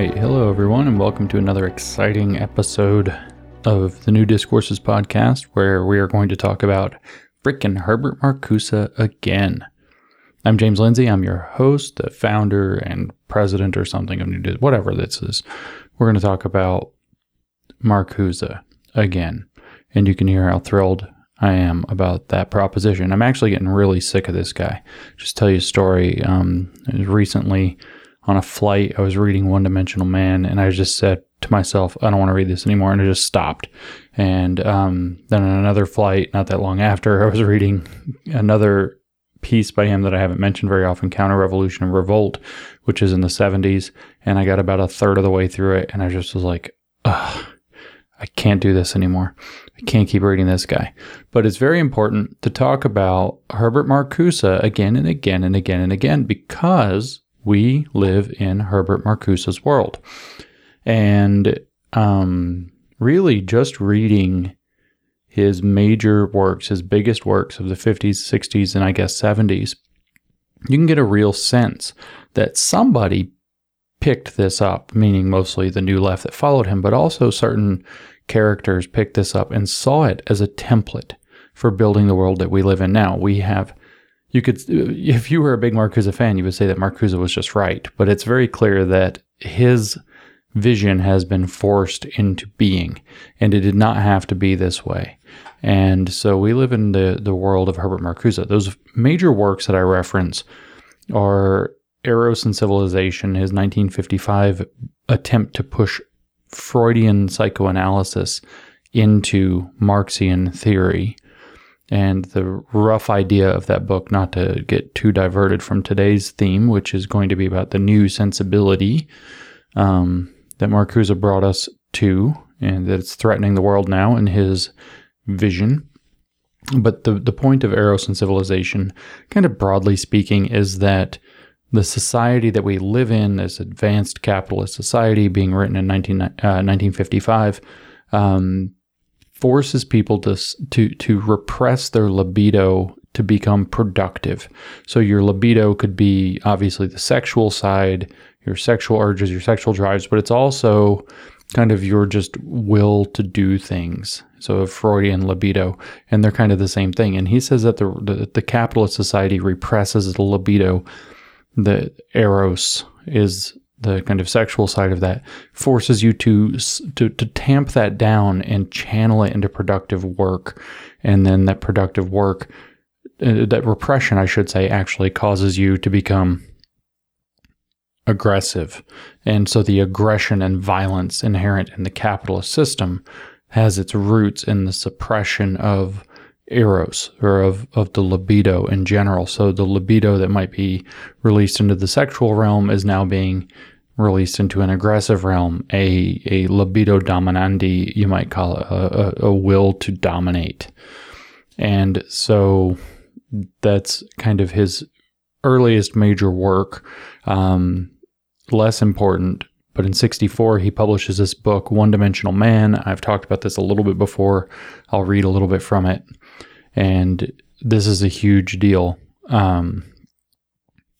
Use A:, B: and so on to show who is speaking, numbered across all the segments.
A: Right. Hello, everyone, and welcome to another exciting episode of the New Discourses podcast, where we are going to talk about frickin' Herbert Marcuse again. I'm James Lindsay. I'm your host, the founder and president or something of New Dis- whatever this is. We're going to talk about Marcuse again. And you can hear how thrilled I am about that proposition. I'm actually getting really sick of this guy. Just tell you a story. Um, recently, on a flight, I was reading One Dimensional Man, and I just said to myself, I don't want to read this anymore. And I just stopped. And um, then on another flight, not that long after, I was reading another piece by him that I haven't mentioned very often Counter Revolution and Revolt, which is in the 70s. And I got about a third of the way through it, and I just was like, ugh. I can't do this anymore. I can't keep reading this guy. But it's very important to talk about Herbert Marcuse again and again and again and again because we live in Herbert Marcuse's world. And um, really, just reading his major works, his biggest works of the 50s, 60s, and I guess 70s, you can get a real sense that somebody picked this up, meaning mostly the new left that followed him, but also certain characters picked this up and saw it as a template for building the world that we live in now. We have you could uh, if you were a big Marcuse fan, you would say that Marcuse was just right, but it's very clear that his vision has been forced into being, and it did not have to be this way. And so we live in the the world of Herbert Marcuse. Those major works that I reference are Eros and Civilization, his 1955 attempt to push Freudian psychoanalysis into Marxian theory. And the rough idea of that book, not to get too diverted from today's theme, which is going to be about the new sensibility um, that Marcuse brought us to, and that it's threatening the world now in his vision. But the, the point of Eros and Civilization, kind of broadly speaking, is that the society that we live in, this advanced capitalist society being written in 19, uh, 1955, um, forces people to to to repress their libido to become productive. So your libido could be obviously the sexual side, your sexual urges, your sexual drives, but it's also kind of your just will to do things. So Freudian libido, and they're kind of the same thing. And he says that the the, the capitalist society represses the libido. The eros is the kind of sexual side of that forces you to, to to tamp that down and channel it into productive work and then that productive work uh, that repression I should say actually causes you to become aggressive and so the aggression and violence inherent in the capitalist system has its roots in the suppression of eros or of, of the libido in general. So the libido that might be released into the sexual realm is now being released into an aggressive realm, a, a libido dominandi, you might call it, a, a, a will to dominate. And so that's kind of his earliest major work. Um, less important, but in 64, he publishes this book, One Dimensional Man. I've talked about this a little bit before. I'll read a little bit from it. And this is a huge deal. Um,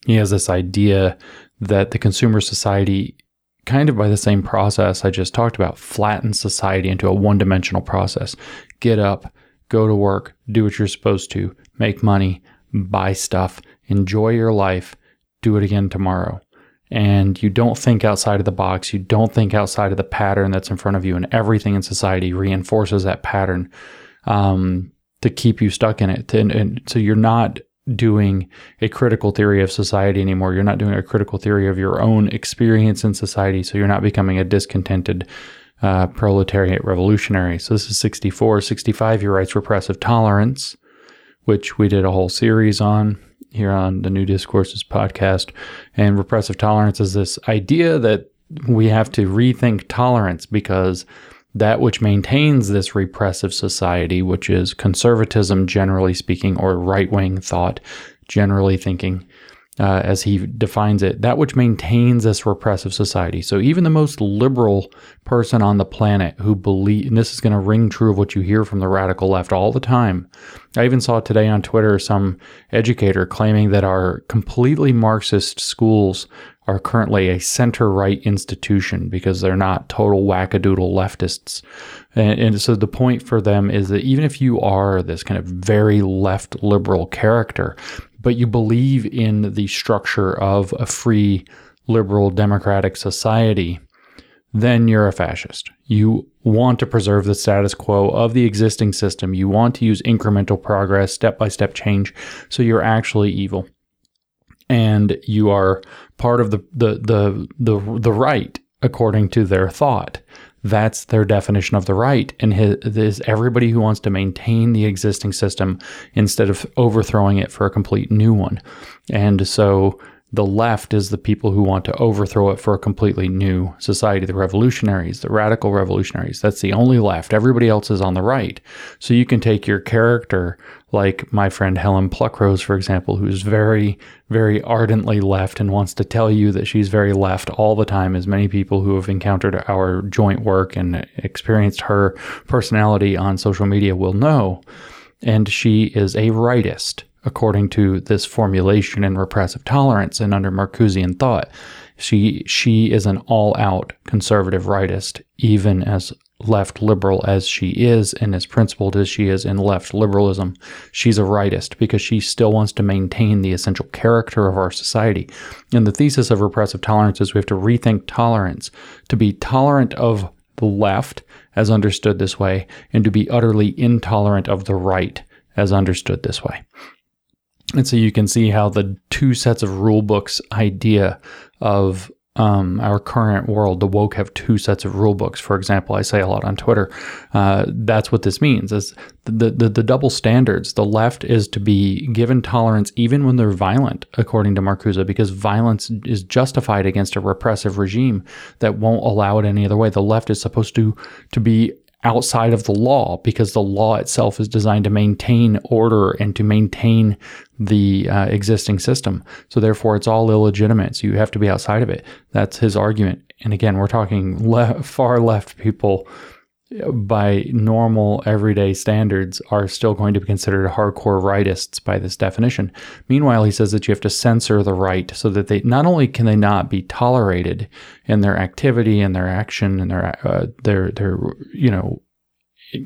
A: he has this idea that the consumer society, kind of by the same process I just talked about, flattens society into a one dimensional process. Get up, go to work, do what you're supposed to, make money, buy stuff, enjoy your life, do it again tomorrow. And you don't think outside of the box. You don't think outside of the pattern that's in front of you. And everything in society reinforces that pattern um, to keep you stuck in it. And, and so you're not doing a critical theory of society anymore. You're not doing a critical theory of your own experience in society. So you're not becoming a discontented uh, proletariat revolutionary. So this is 64. 65, he writes Repressive Tolerance, which we did a whole series on here on the New Discourses podcast. And repressive tolerance is this idea that we have to rethink tolerance because that which maintains this repressive society, which is conservatism, generally speaking, or right wing thought, generally thinking, uh, as he defines it, that which maintains this repressive society. So even the most liberal person on the planet who believe, and this is going to ring true of what you hear from the radical left all the time. I even saw today on Twitter some educator claiming that our completely Marxist schools are currently a center right institution because they're not total wackadoodle leftists. And, and, so the point for them is that even if you are this kind of very left liberal character, but you believe in the structure of a free liberal democratic society, then you're a fascist. You want to preserve the status quo of the existing system. You want to use incremental progress, step by step change. So you're actually evil. And you are part of the, the, the, the, the right according to their thought. That's their definition of the right. And his, is everybody who wants to maintain the existing system instead of overthrowing it for a complete new one. And so the left is the people who want to overthrow it for a completely new society, the revolutionaries, the radical revolutionaries. That's the only left. Everybody else is on the right. So you can take your character, like my friend Helen Pluckrose, for example, who's very, very ardently left and wants to tell you that she's very left all the time, as many people who have encountered our joint work and experienced her personality on social media will know. And she is a rightist according to this formulation in repressive tolerance and under Marcusean thought. She she is an all-out conservative rightist, even as left liberal as she is and as principled as she is in left liberalism. She's a rightist because she still wants to maintain the essential character of our society. And the thesis of repressive tolerance is we have to rethink tolerance to be tolerant of the left as understood this way and to be utterly intolerant of the right as understood this way. And so you can see how the two sets of rule books idea of um, our current world, the woke have two sets of rule books. For example, I say a lot on Twitter. Uh, that's what this means: is the, the the double standards. The left is to be given tolerance even when they're violent, according to Marcuse, because violence is justified against a repressive regime that won't allow it any other way. The left is supposed to to be outside of the law because the law itself is designed to maintain order and to maintain the uh, existing system. So therefore, it's all illegitimate. So you have to be outside of it. That's his argument. And again, we're talking le- far left people by normal everyday standards are still going to be considered hardcore rightists by this definition. Meanwhile, he says that you have to censor the right so that they not only can they not be tolerated in their activity and their action and their uh, their their you know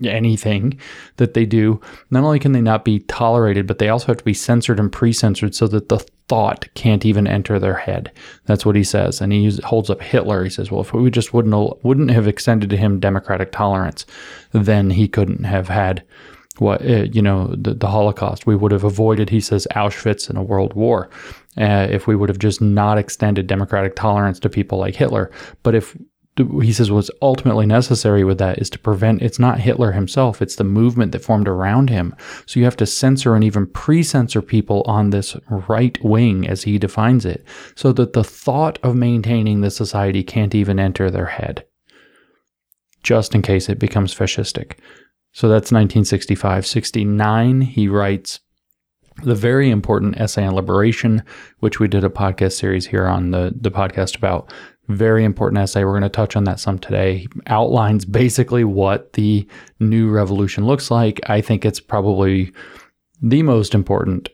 A: anything that they do, not only can they not be tolerated, but they also have to be censored and pre censored so that the thought can't even enter their head. That's what he says. And he holds up Hitler. He says, well, if we just wouldn't, wouldn't have extended to him democratic tolerance, then he couldn't have had what, uh, you know, the, the Holocaust. We would have avoided, he says, Auschwitz and a world war. Uh, if we would have just not extended democratic tolerance to people like Hitler. But if he says what's ultimately necessary with that is to prevent it's not Hitler himself, it's the movement that formed around him. So you have to censor and even pre censor people on this right wing, as he defines it, so that the thought of maintaining the society can't even enter their head, just in case it becomes fascistic. So that's 1965. 69, he writes the very important essay on liberation, which we did a podcast series here on the, the podcast about very important essay. We're going to touch on that some today. He outlines basically what the new revolution looks like. I think it's probably the most important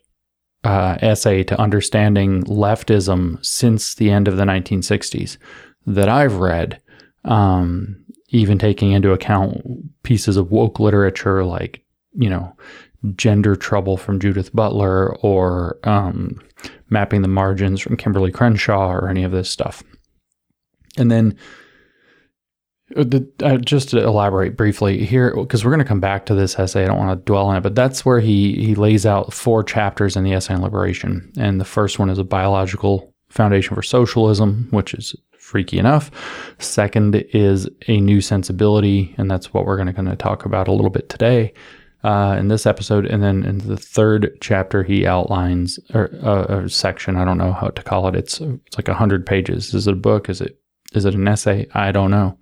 A: uh, essay to understanding leftism since the end of the 1960s that I've read, um, even taking into account pieces of woke literature like, you know, Gender Trouble from Judith Butler or um, Mapping the Margins from Kimberlé Crenshaw or any of this stuff. And then uh, the, uh, just to elaborate briefly here, because we're going to come back to this essay. I don't want to dwell on it, but that's where he he lays out four chapters in the essay on liberation. And the first one is a biological foundation for socialism, which is freaky enough. Second is a new sensibility, and that's what we're going to kind of talk about a little bit today uh, in this episode. And then in the third chapter, he outlines or, uh, a section. I don't know how to call it. It's it's like hundred pages. Is it a book? Is it is it an essay? I don't know.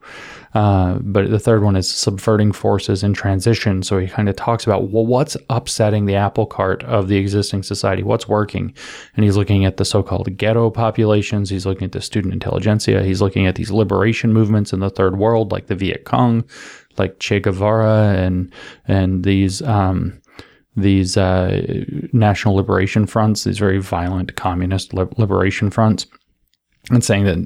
A: Uh, but the third one is subverting forces in transition. So he kind of talks about well, what's upsetting the apple cart of the existing society, what's working, and he's looking at the so-called ghetto populations. He's looking at the student intelligentsia. He's looking at these liberation movements in the third world, like the Viet Cong, like Che Guevara, and and these. Um, these uh, national liberation fronts, these very violent communist liberation fronts and saying that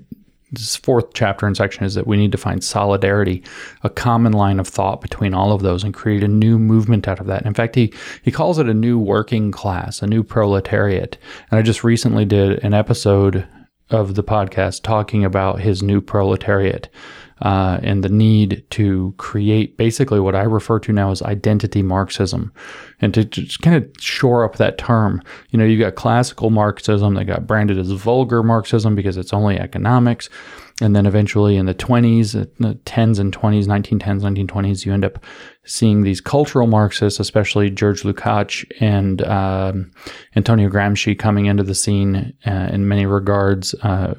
A: this fourth chapter and section is that we need to find solidarity, a common line of thought between all of those, and create a new movement out of that. In fact, he he calls it a new working class, a new proletariat. And I just recently did an episode of the podcast talking about his new proletariat uh, and the need to create basically what I refer to now as identity Marxism, and to just kind of shore up that term. You know, you got classical Marxism that got branded as vulgar Marxism because it's only economics. And then eventually in the 20s, uh, the 10s and 20s, 1910s, 1920s, you end up seeing these cultural Marxists, especially George Lukács and um, Antonio Gramsci coming into the scene uh, in many regards. Uh,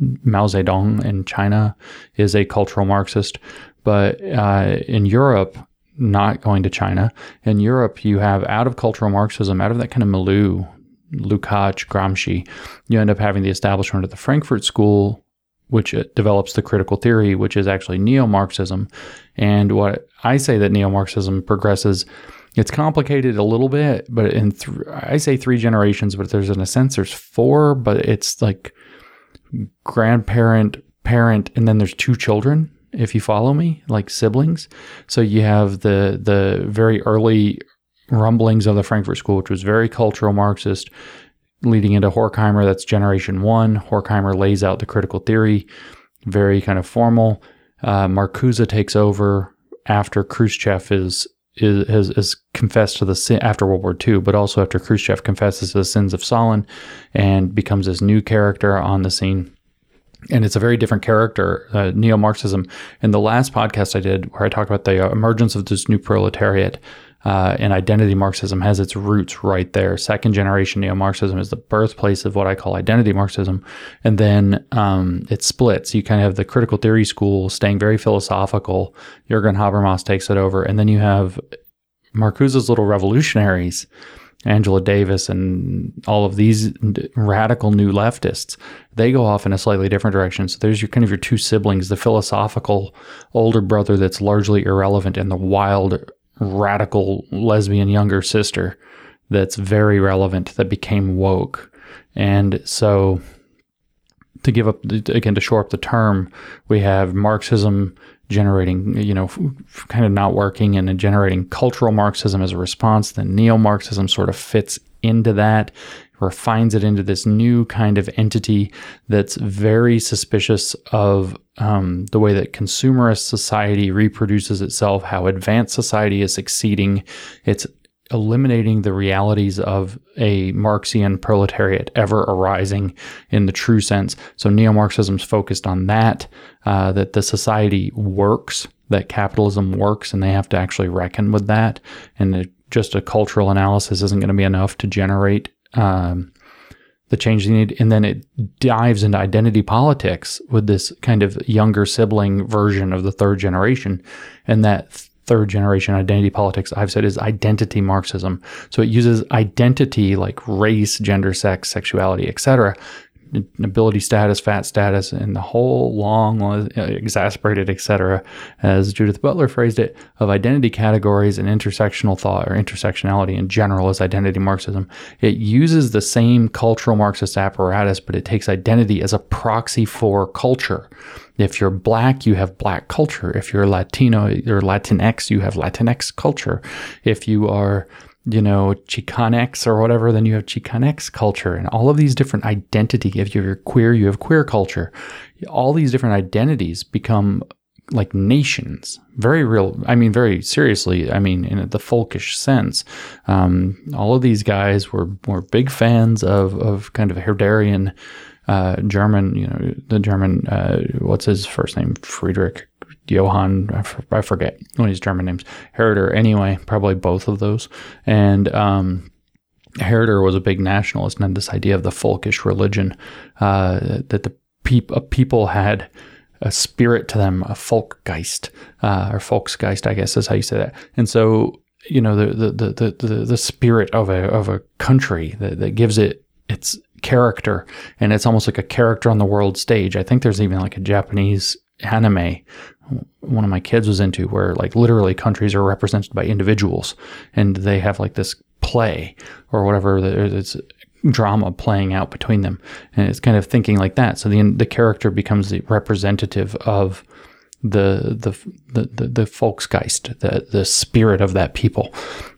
A: Mao Zedong in China is a cultural Marxist, but uh, in Europe, not going to China, in Europe, you have out of cultural Marxism, out of that kind of milieu, Lukács, Gramsci, you end up having the establishment of the Frankfurt School, which uh, develops the critical theory, which is actually neo Marxism. And what I say that neo Marxism progresses it's complicated a little bit, but in th- I say three generations, but there's in a sense there's four, but it's like grandparent, parent, and then there's two children. If you follow me, like siblings, so you have the the very early rumblings of the Frankfurt School, which was very cultural Marxist, leading into Horkheimer. That's generation one. Horkheimer lays out the critical theory, very kind of formal. Uh, Marcuse takes over after Khrushchev is is, is, is confessed to the sin after World War II, but also after Khrushchev confesses to the sins of Stalin and becomes this new character on the scene. And it's a very different character, uh, neo Marxism. In the last podcast I did, where I talked about the emergence of this new proletariat, uh, and identity Marxism has its roots right there. Second generation neo Marxism is the birthplace of what I call identity Marxism. And then um, it splits. You kind of have the critical theory school staying very philosophical. Jürgen Habermas takes it over. And then you have Marcuse's little revolutionaries. Angela Davis and all of these radical new leftists, they go off in a slightly different direction. So there's your kind of your two siblings, the philosophical older brother that's largely irrelevant and the wild radical lesbian younger sister that's very relevant that became woke. And so to give up again to shore up the term, we have Marxism generating, you know, kind of not working and generating cultural Marxism as a response. Then neo Marxism sort of fits into that refines it into this new kind of entity that's very suspicious of um, the way that consumerist society reproduces itself, how advanced society is succeeding. It's eliminating the realities of a Marxian proletariat ever arising in the true sense. So neo Marxism's focused on that, uh, that the society works, that capitalism works, and they have to actually reckon with that. And just a cultural analysis isn't going to be enough to generate um, the change they need. And then it dives into identity politics with this kind of younger sibling version of the third generation. And that third generation identity politics, I've said, is identity Marxism. So it uses identity like race, gender, sex, sexuality, etc., ability status, fat status, and the whole long, exasperated, etc., as Judith Butler phrased it, of identity categories and intersectional thought or intersectionality in general as identity Marxism. It uses the same cultural Marxist apparatus, but it takes identity as a proxy for culture. If you're black, you have black culture. If you're Latino or Latinx, you have Latinx culture. If you are you know, Chicanx or whatever, then you have Chicanx culture and all of these different identity. If you're queer, you have queer culture. All these different identities become like nations, very real. I mean, very seriously. I mean, in the folkish sense, um, all of these guys were were big fans of of kind of Herderian uh, German. You know, the German. Uh, what's his first name? Friedrich Johann, I forget one of his German names, Herder. Anyway, probably both of those. And um, Herder was a big nationalist and had this idea of the folkish religion uh, that the peop- people had a spirit to them, a folkgeist uh, or folksgeist, I guess is how you say that. And so, you know, the the the the, the spirit of a of a country that, that gives it its character, and it's almost like a character on the world stage. I think there's even like a Japanese anime one of my kids was into where like literally countries are represented by individuals and they have like this play or whatever it's drama playing out between them, and it's kind of thinking like that. So the the character becomes the representative of the the the the, Volksgeist, the the spirit of that people,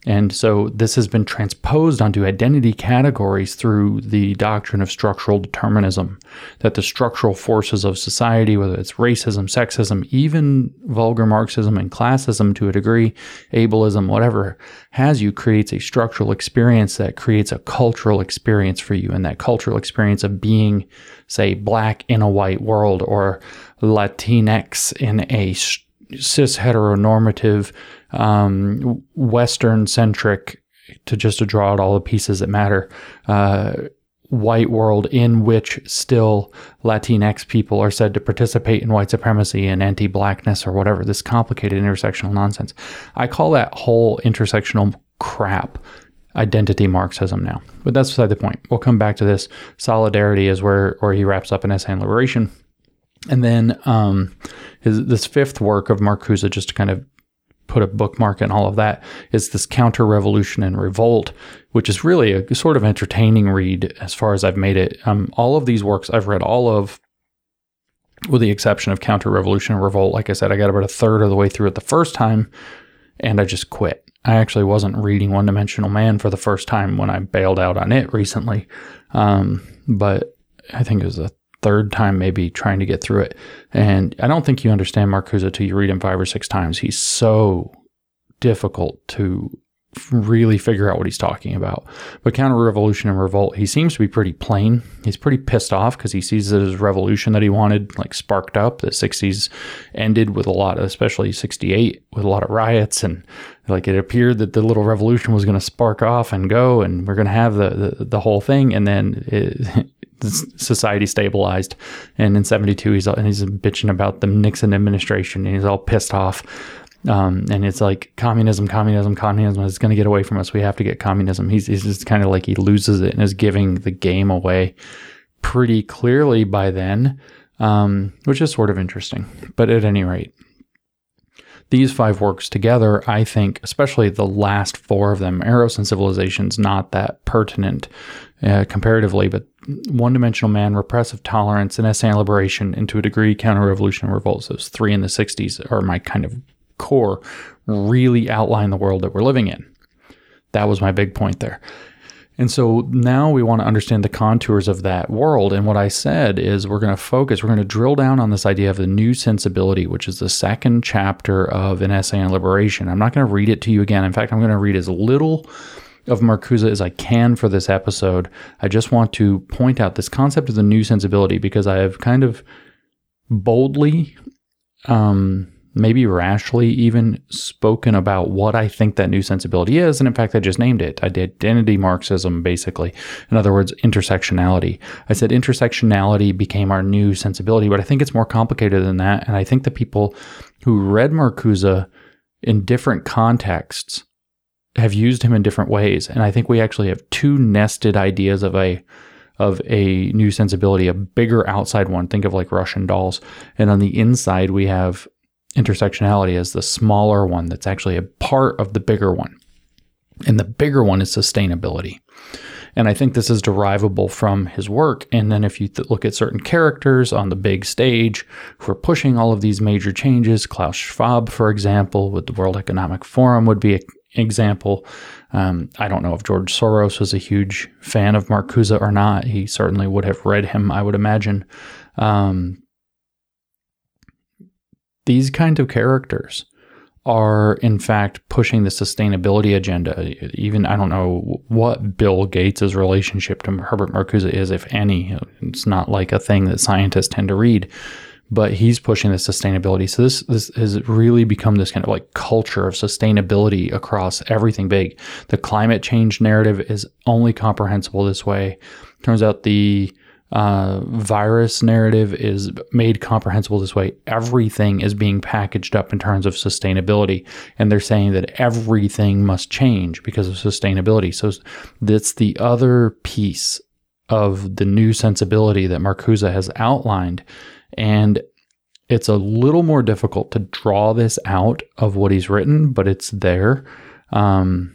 A: and so this has been transposed onto identity categories through the doctrine of structural determinism, that the structural forces of society, whether it's racism, sexism, even vulgar Marxism and classism to a degree, ableism, whatever, has you creates a structural experience that creates a cultural experience for you, and that cultural experience of being, say, black in a white world or Latinx in a cis heteronormative, um, Western centric, to just to draw out all the pieces that matter, uh, white world in which still Latinx people are said to participate in white supremacy and anti blackness or whatever, this complicated intersectional nonsense. I call that whole intersectional crap identity Marxism now. But that's beside the point. We'll come back to this. Solidarity is where, where he wraps up in essay on liberation. And then um, his, this fifth work of Marcuse, just to kind of put a bookmark in all of that, is this Counter Revolution and Revolt, which is really a sort of entertaining read as far as I've made it. Um, all of these works I've read all of, with the exception of Counter Revolution and Revolt. Like I said, I got about a third of the way through it the first time, and I just quit. I actually wasn't reading One Dimensional Man for the first time when I bailed out on it recently. Um, but I think it was the third time maybe trying to get through it. And I don't think you understand Marcuse until you read him five or six times. He's so difficult to really figure out what he's talking about. But counter revolution and revolt, he seems to be pretty plain. He's pretty pissed off because he sees that his revolution that he wanted like sparked up. The 60s ended with a lot, of, especially 68, with a lot of riots and like it appeared that the little revolution was going to spark off and go and we're going to have the, the, the whole thing. And then it, society stabilized. And in 72, he's, he's bitching about the Nixon administration and he's all pissed off. Um, and it's like communism, communism, communism is going to get away from us. We have to get communism. He's, he's just kind of like he loses it and is giving the game away pretty clearly by then, um, which is sort of interesting. But at any rate, these five works together, I think, especially the last four of them, Eros and Civilization's not that pertinent uh, comparatively, but One Dimensional Man, Repressive Tolerance, and Essay on Liberation, and to a degree, Counter Revolution and Revolt, those three in the 60s are my kind of core, really outline the world that we're living in. That was my big point there. And so now we want to understand the contours of that world. And what I said is we're going to focus, we're going to drill down on this idea of the new sensibility, which is the second chapter of an essay on liberation. I'm not going to read it to you again. In fact, I'm going to read as little of Marcuse as I can for this episode. I just want to point out this concept of the new sensibility because I have kind of boldly um, maybe rashly even spoken about what I think that new sensibility is. And in fact, I just named it. Identity Marxism, basically. In other words, intersectionality. I said intersectionality became our new sensibility, but I think it's more complicated than that. And I think the people who read Marcuse in different contexts have used him in different ways. And I think we actually have two nested ideas of a of a new sensibility, a bigger outside one. Think of like Russian dolls. And on the inside, we have intersectionality as the smaller one that's actually a part of the bigger one. And the bigger one is sustainability. And I think this is derivable from his work. And then if you th- look at certain characters on the big stage who are pushing all of these major changes, Klaus Schwab, for example, with the World Economic Forum would be an example. Um, I don't know if George Soros was a huge fan of Marcuse or not. He certainly would have read him, I would imagine. Um, these kinds of characters are in fact pushing the sustainability agenda. Even I don't know what Bill Gates' relationship to Herbert Marcuse is, if any. It's not like a thing that scientists tend to read, but he's pushing the sustainability. So this this has really become this kind of like culture of sustainability across everything big. The climate change narrative is only comprehensible this way. Turns out the uh, virus narrative is made comprehensible this way. Everything is being packaged up in terms of sustainability, and they're saying that everything must change because of sustainability. So that's the other piece of the new sensibility that Marcuse has outlined, and it's a little more difficult to draw this out of what he's written, but it's there. Um,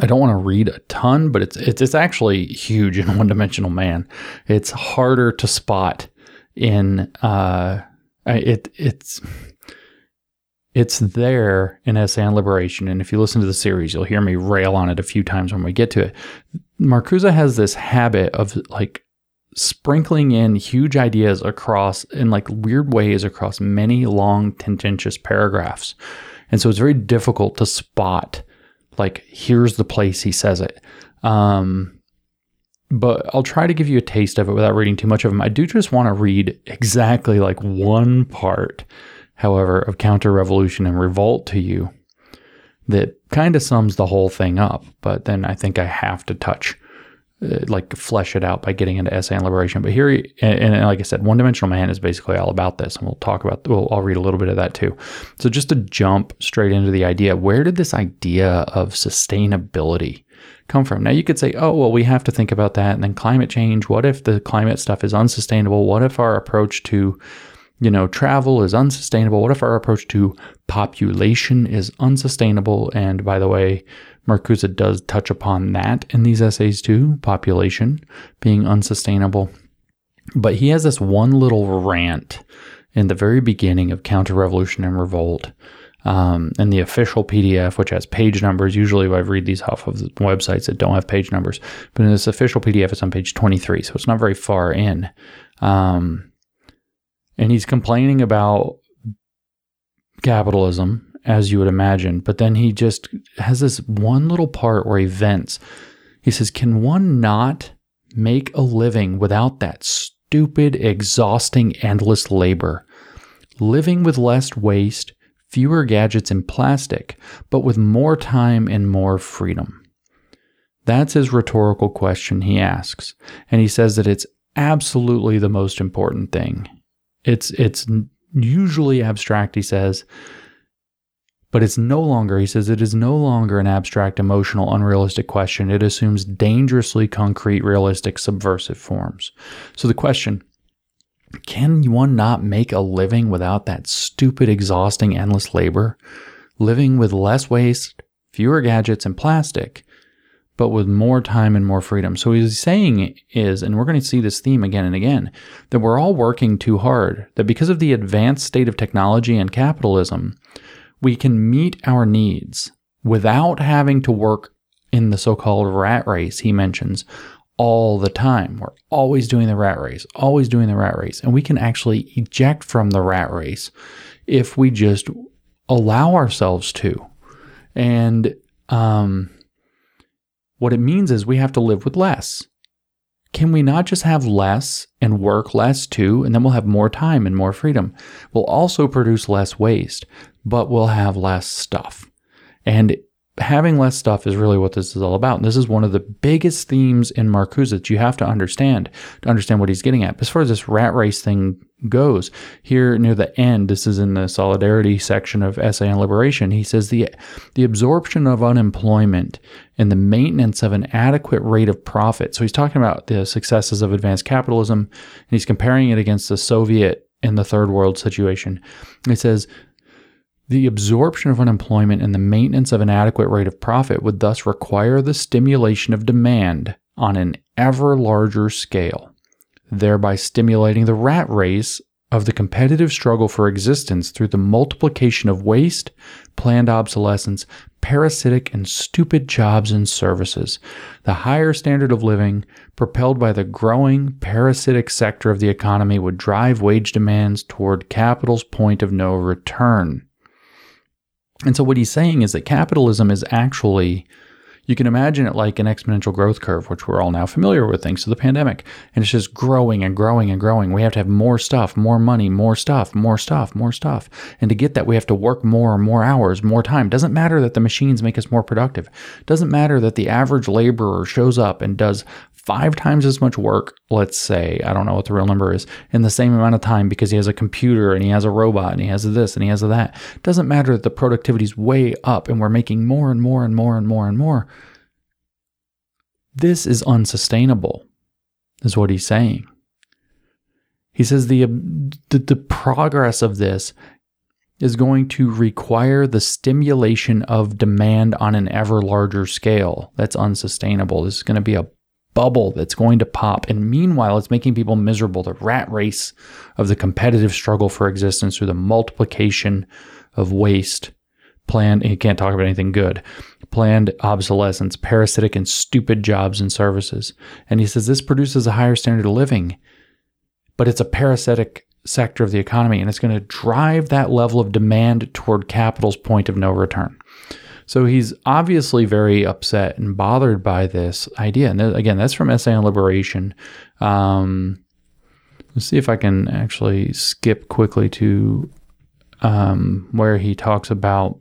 A: I don't want to read a ton, but it's it's, it's actually huge in One Dimensional Man. It's harder to spot in uh, it it's it's there in on Liberation, and if you listen to the series, you'll hear me rail on it a few times when we get to it. Marcuse has this habit of like sprinkling in huge ideas across in like weird ways across many long tendentious paragraphs. And so it's very difficult to spot like here's the place he says it. Um, but I'll try to give you a taste of it without reading too much of them. I do just want to read exactly like one part, however, of Counter Revolution and Revolt to you that kind of sums the whole thing up. But then I think I have to touch, uh, like, flesh it out by getting into essay on liberation. But here, and, and, like I said, One Dimensional Man is basically all about this, and we'll talk about. Well, I'll read a little bit of that too. So just to jump straight into the idea, where did this idea of sustainability? come from? Now, you could say, oh, well, we have to think about that. And then climate change. What if the climate stuff is unsustainable? What if our approach to, you know, travel is unsustainable? What if our approach to population is unsustainable? And by the way, Marcuse does touch upon that in these essays too population being unsustainable. But he has this one little rant in the very beginning of Counter Revolution and Revolt um, the official PDF, which has page numbers. Usually, I read these off of websites that don't have page numbers, but in this official PDF, it's on page 23, so it's not very far in. Um, and he's complaining about capitalism, as you would imagine, but then he just has this one little part where he vents. He says, Can one not make a living without that stupid, exhausting, endless labor? Living with less waste fewer gadgets and plastic, but with more time and more freedom? That's his rhetorical question he asks, and he says that it's absolutely the most important thing. It's it's usually abstract, he says, but it's no longer, he says, it is no longer an abstract, emotional, unrealistic question. It assumes dangerously concrete, realistic, subversive forms. So the question can one not make a living without that stupid, exhausting, endless labor? Living with less waste, fewer gadgets and plastic, but with more time and more freedom. So he's saying is, and we're going to see this theme again and again, that we're all working too hard, that because of the advanced state of technology and capitalism, we can meet our needs without having to work in the so called rat race he mentions all the time. We're always doing the rat race, always doing the rat race. And we can actually eject from the rat race if we just allow ourselves to. And um, what it means is we have to live with less. Can we not just have less and work less too, and then we'll have more time and more freedom? We'll also produce less waste, but we'll have less stuff. And having less stuff is really what this is all about. And this is one of the biggest themes in Marcuse that you have to understand to understand what he's getting at. As far as this rat race thing goes, here near the end, this is in the solidarity section of Essay on Liberation. He says the the absorption of unemployment and the maintenance of an adequate rate of profit. So he's talking about the successes of advanced capitalism, and he's comparing it against the Soviet in the third world situation. He says the absorption of unemployment and the maintenance of an adequate rate of profit would thus require the stimulation of demand on an ever larger scale, thereby stimulating the rat race of the competitive struggle for existence through the multiplication of waste, planned obsolescence, parasitic and stupid jobs and services. The higher standard of living, propelled by the growing parasitic sector of the economy, would drive wage demands toward capital's point of no return. And so what he's saying is that capitalism is actually you can imagine it like an exponential growth curve, which we're all now familiar with thanks to the pandemic. And it's just growing and growing and growing. We have to have more stuff, more money, more stuff, more stuff, more stuff. And to get that, we have to work more, and more hours, more time. Doesn't matter that the machines make us more productive. Doesn't matter that the average laborer shows up and does five times as much work, let's say, I don't know what the real number is, in the same amount of time because he has a computer and he has a robot and he has this and he has that. Doesn't matter that the productivity is way up and we're making more and more and more and more and more. This is unsustainable, is what he's saying. He says the, um, the, the progress of this is going to require the stimulation of demand on an ever larger scale. That's unsustainable. This is going to be a bubble that's going to pop. And meanwhile, it's making people miserable. The rat race of the competitive struggle for existence through the multiplication of waste, planned, you can't talk about anything good, planned obsolescence, parasitic and stupid jobs and services. And he says this produces a higher standard of living, but it's a parasitic sector of the economy and it's going to drive that level of demand toward capital's point of no return. So he's obviously very upset and bothered by this idea. And again, that's from Essay on Liberation. Um, let's see if I can actually skip quickly to um, where he talks about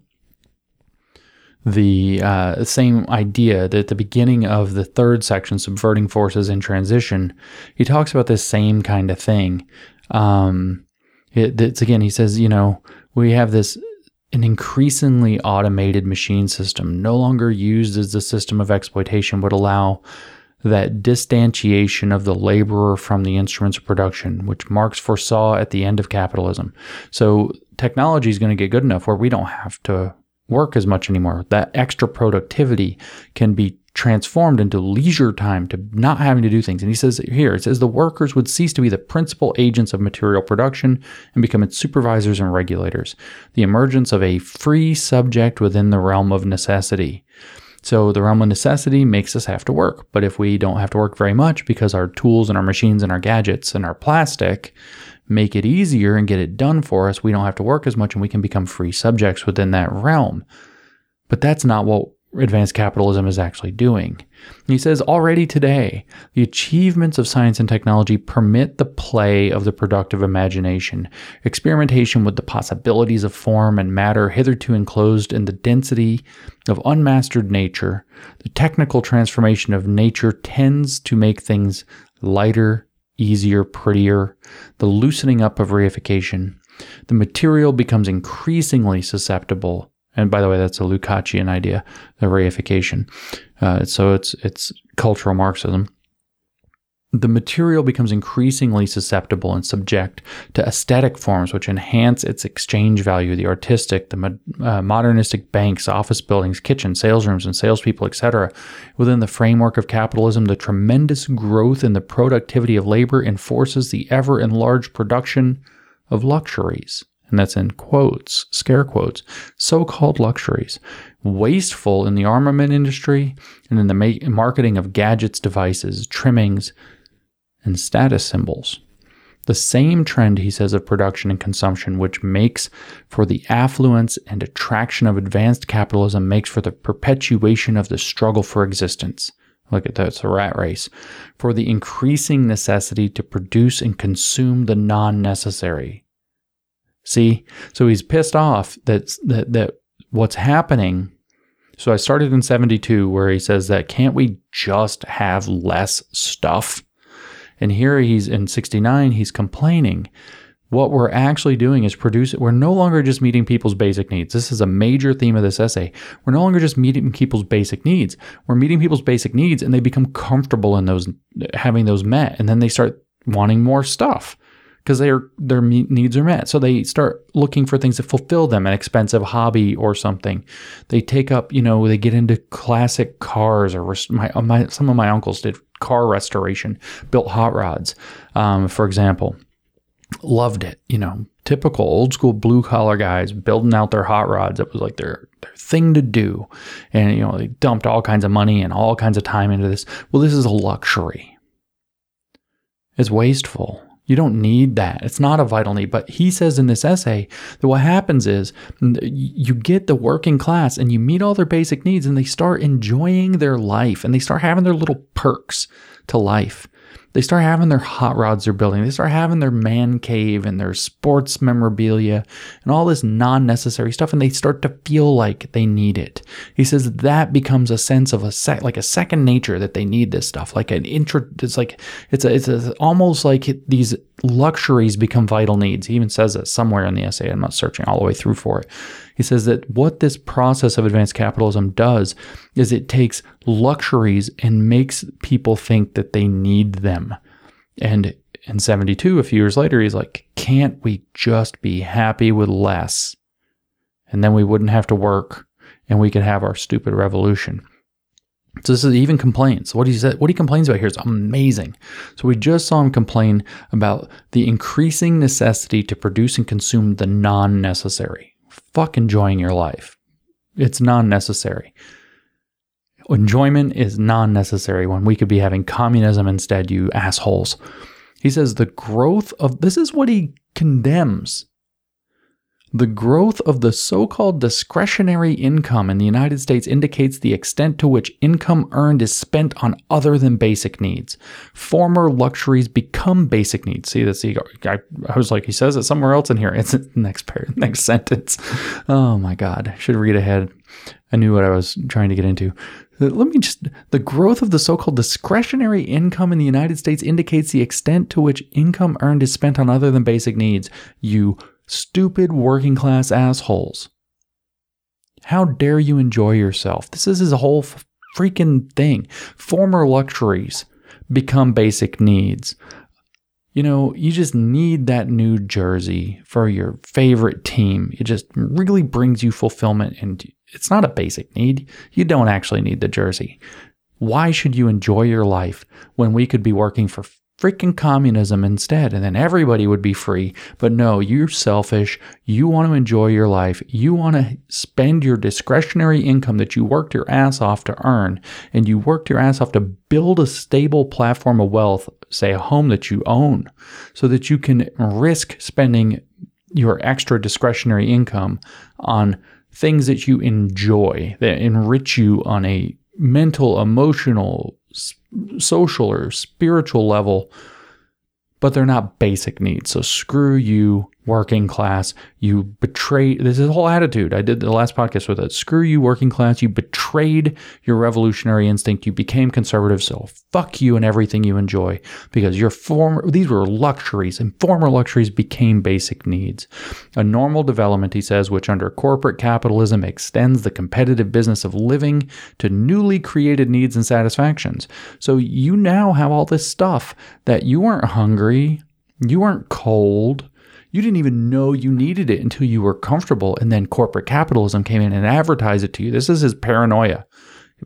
A: the uh, same idea that at the beginning of the third section, subverting forces in transition, he talks about this same kind of thing. Um, it, it's again, he says, you know, we have this an increasingly automated machine system, no longer used as a system of exploitation, would allow that distantiation of the laborer from the instruments of production, which Marx foresaw at the end of capitalism. So technology is going to get good enough where we don't have to work as much anymore. That extra productivity can be transformed into leisure time to not having to do things. And he says here, it says the workers would cease to be the principal agents of material production and become its supervisors and regulators. The emergence of a free subject within the realm of necessity. So the realm of necessity makes us have to work. But if we don't have to work very much because our tools and our machines and our gadgets and our plastic make it easier and get it done for us, we don't have to work as much and we can become free subjects within that realm. But that's not what advanced capitalism is actually doing. He says already today, the achievements of science and technology permit the play of the productive imagination, experimentation with the possibilities of form and matter hitherto enclosed in the density of unmastered nature. The technical transformation of nature tends to make things lighter, easier, prettier, the loosening up of reification. The material becomes increasingly susceptible and by the way, that's a Lukácsian idea, the reification. Uh, so it's it's cultural Marxism. The material becomes increasingly susceptible and subject to aesthetic forms which enhance its exchange value. The artistic, the uh, modernistic banks, office buildings, kitchens, salesrooms, and salespeople, etc. Within the framework of capitalism, the tremendous growth in the productivity of labor enforces the ever enlarged production of luxuries and that's in quotes, scare quotes, so called luxuries, wasteful in the armament industry and in the ma- marketing of gadgets, devices, trimmings, and status symbols. The same trend, he says, of production and consumption, which makes for the affluence and attraction of advanced capitalism, makes for the perpetuation of the struggle for existence. Look at that, it's a rat race. For the increasing necessity to produce and consume the non necessary. See, so he's pissed off that that that what's happening. So I started in 72 where he says that can't we just have less stuff? And here he's in 69 he's complaining. What we're actually doing is producing we're no longer just meeting people's basic needs. This is a major theme of this essay. We're no longer just meeting people's basic needs. We're meeting people's basic needs and they become comfortable in those having those met. And then they start wanting more stuff because their their needs are met. So they start looking for things that fulfill them, an expensive hobby or something. They take up, you know, they get into classic cars or my, my some of my uncles did car restoration, built hot rods, um, for example. Loved it, you know, typical old school blue collar guys building out their hot rods. It was like their their thing to do, and you know they dumped all kinds of money and all kinds of time into this. Well, this is a luxury. It's wasteful you don't need that. It's not a vital need. But he says in this essay that what happens is you get the working class and you meet all their basic needs and they start enjoying their life and they start having their little perks to life. They start having their hot rods they're building. They start having their man cave and their sports memorabilia and all this non necessary stuff. And they start to feel like they need it. He says that becomes a sense of a sec, like a second nature that they need this stuff. Like an intro, it's like, it's a, it's a, almost like these luxuries become vital needs. He even says that somewhere in the essay. I'm not searching all the way through for it. He says that what this process of advanced capitalism does is it takes luxuries and makes people think that they need them. And in 72, a few years later, he's like, can't we just be happy with less? and then we wouldn't have to work and we could have our stupid revolution. So this is even complaints. What he said, what he complains about here is amazing. So we just saw him complain about the increasing necessity to produce and consume the non-necessary. Fuck enjoying your life. It's non-necessary. Enjoyment is non-necessary when we could be having communism instead, you assholes. He says the growth of this is what he condemns the growth of the so called discretionary income in the United States indicates the extent to which income earned is spent on other than basic needs. Former luxuries become basic needs. See, that's I, I was like, he says it somewhere else in here. It's next pair, next sentence. Oh my God. Should read ahead. I knew what I was trying to get into. Uh, let me just, the growth of the so called discretionary income in the United States indicates the extent to which income earned is spent on other than basic needs. You stupid working class assholes. How dare you enjoy yourself? This is his whole freaking thing. Former luxuries become basic needs. You know, you just need that new jersey for your favorite team. It just really brings you fulfillment and it's not a basic need. You don't actually need the jersey. Why should you enjoy your life when we could be working for freaking communism instead, and then everybody would be free. But no, you're selfish. You want to enjoy your life. You want to spend your discretionary income that you worked your ass off to earn, and you worked your ass off to build a stable platform of wealth, say a home that you own, so that you can risk spending your extra discretionary income on things that you enjoy, that enrich you on a mental, emotional, social or spiritual level, but they're not basic needs. So screw you working class. You betrayed this is the whole attitude. I did the last podcast with it. Screw you, working class. You betrayed your revolutionary instinct. You became conservative. So fuck you and everything you enjoy because your former these were luxuries and former luxuries became basic needs. A normal development, he says, which under corporate capitalism extends the competitive business of living to newly created needs and satisfactions. So you now have all this stuff that you weren't hungry, you weren't cold, you didn't even know you needed it until you were comfortable. And then corporate capitalism came in and advertised it to you. This is his paranoia,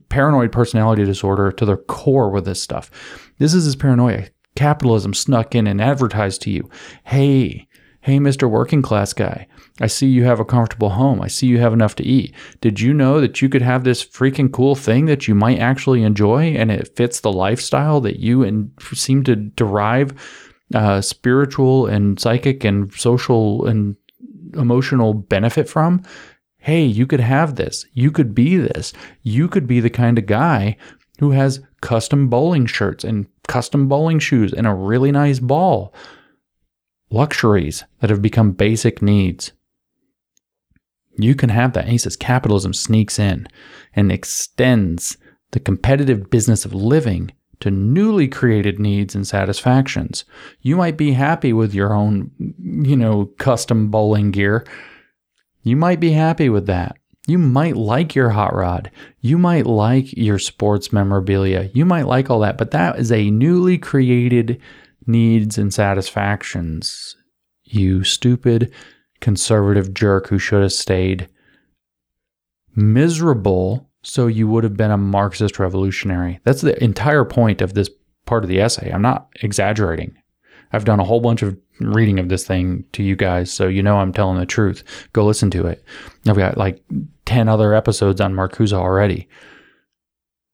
A: paranoid personality disorder to the core with this stuff. This is his paranoia. Capitalism snuck in and advertised to you hey, hey, Mr. Working Class Guy, I see you have a comfortable home. I see you have enough to eat. Did you know that you could have this freaking cool thing that you might actually enjoy and it fits the lifestyle that you and seem to derive uh, spiritual and psychic and social and emotional benefit from, hey, you could have this. You could be this. You could be the kind of guy who has custom bowling shirts and custom bowling shoes and a really nice ball. Luxuries that have become basic needs. You can have that. And he says capitalism sneaks in and extends the competitive business of living to newly created needs and satisfactions. You might be happy with your own, you know, custom bowling gear. You might be happy with that. You might like your hot rod. You might like your sports memorabilia. You might like all that, but that is a newly created needs and satisfactions. You stupid conservative jerk who should have stayed miserable so you would have been a Marxist revolutionary. That's the entire point of this part of the essay. I'm not exaggerating. I've done a whole bunch of reading of this thing to you guys, so you know I'm telling the truth. Go listen to it. I've got like 10 other episodes on Marcuse already.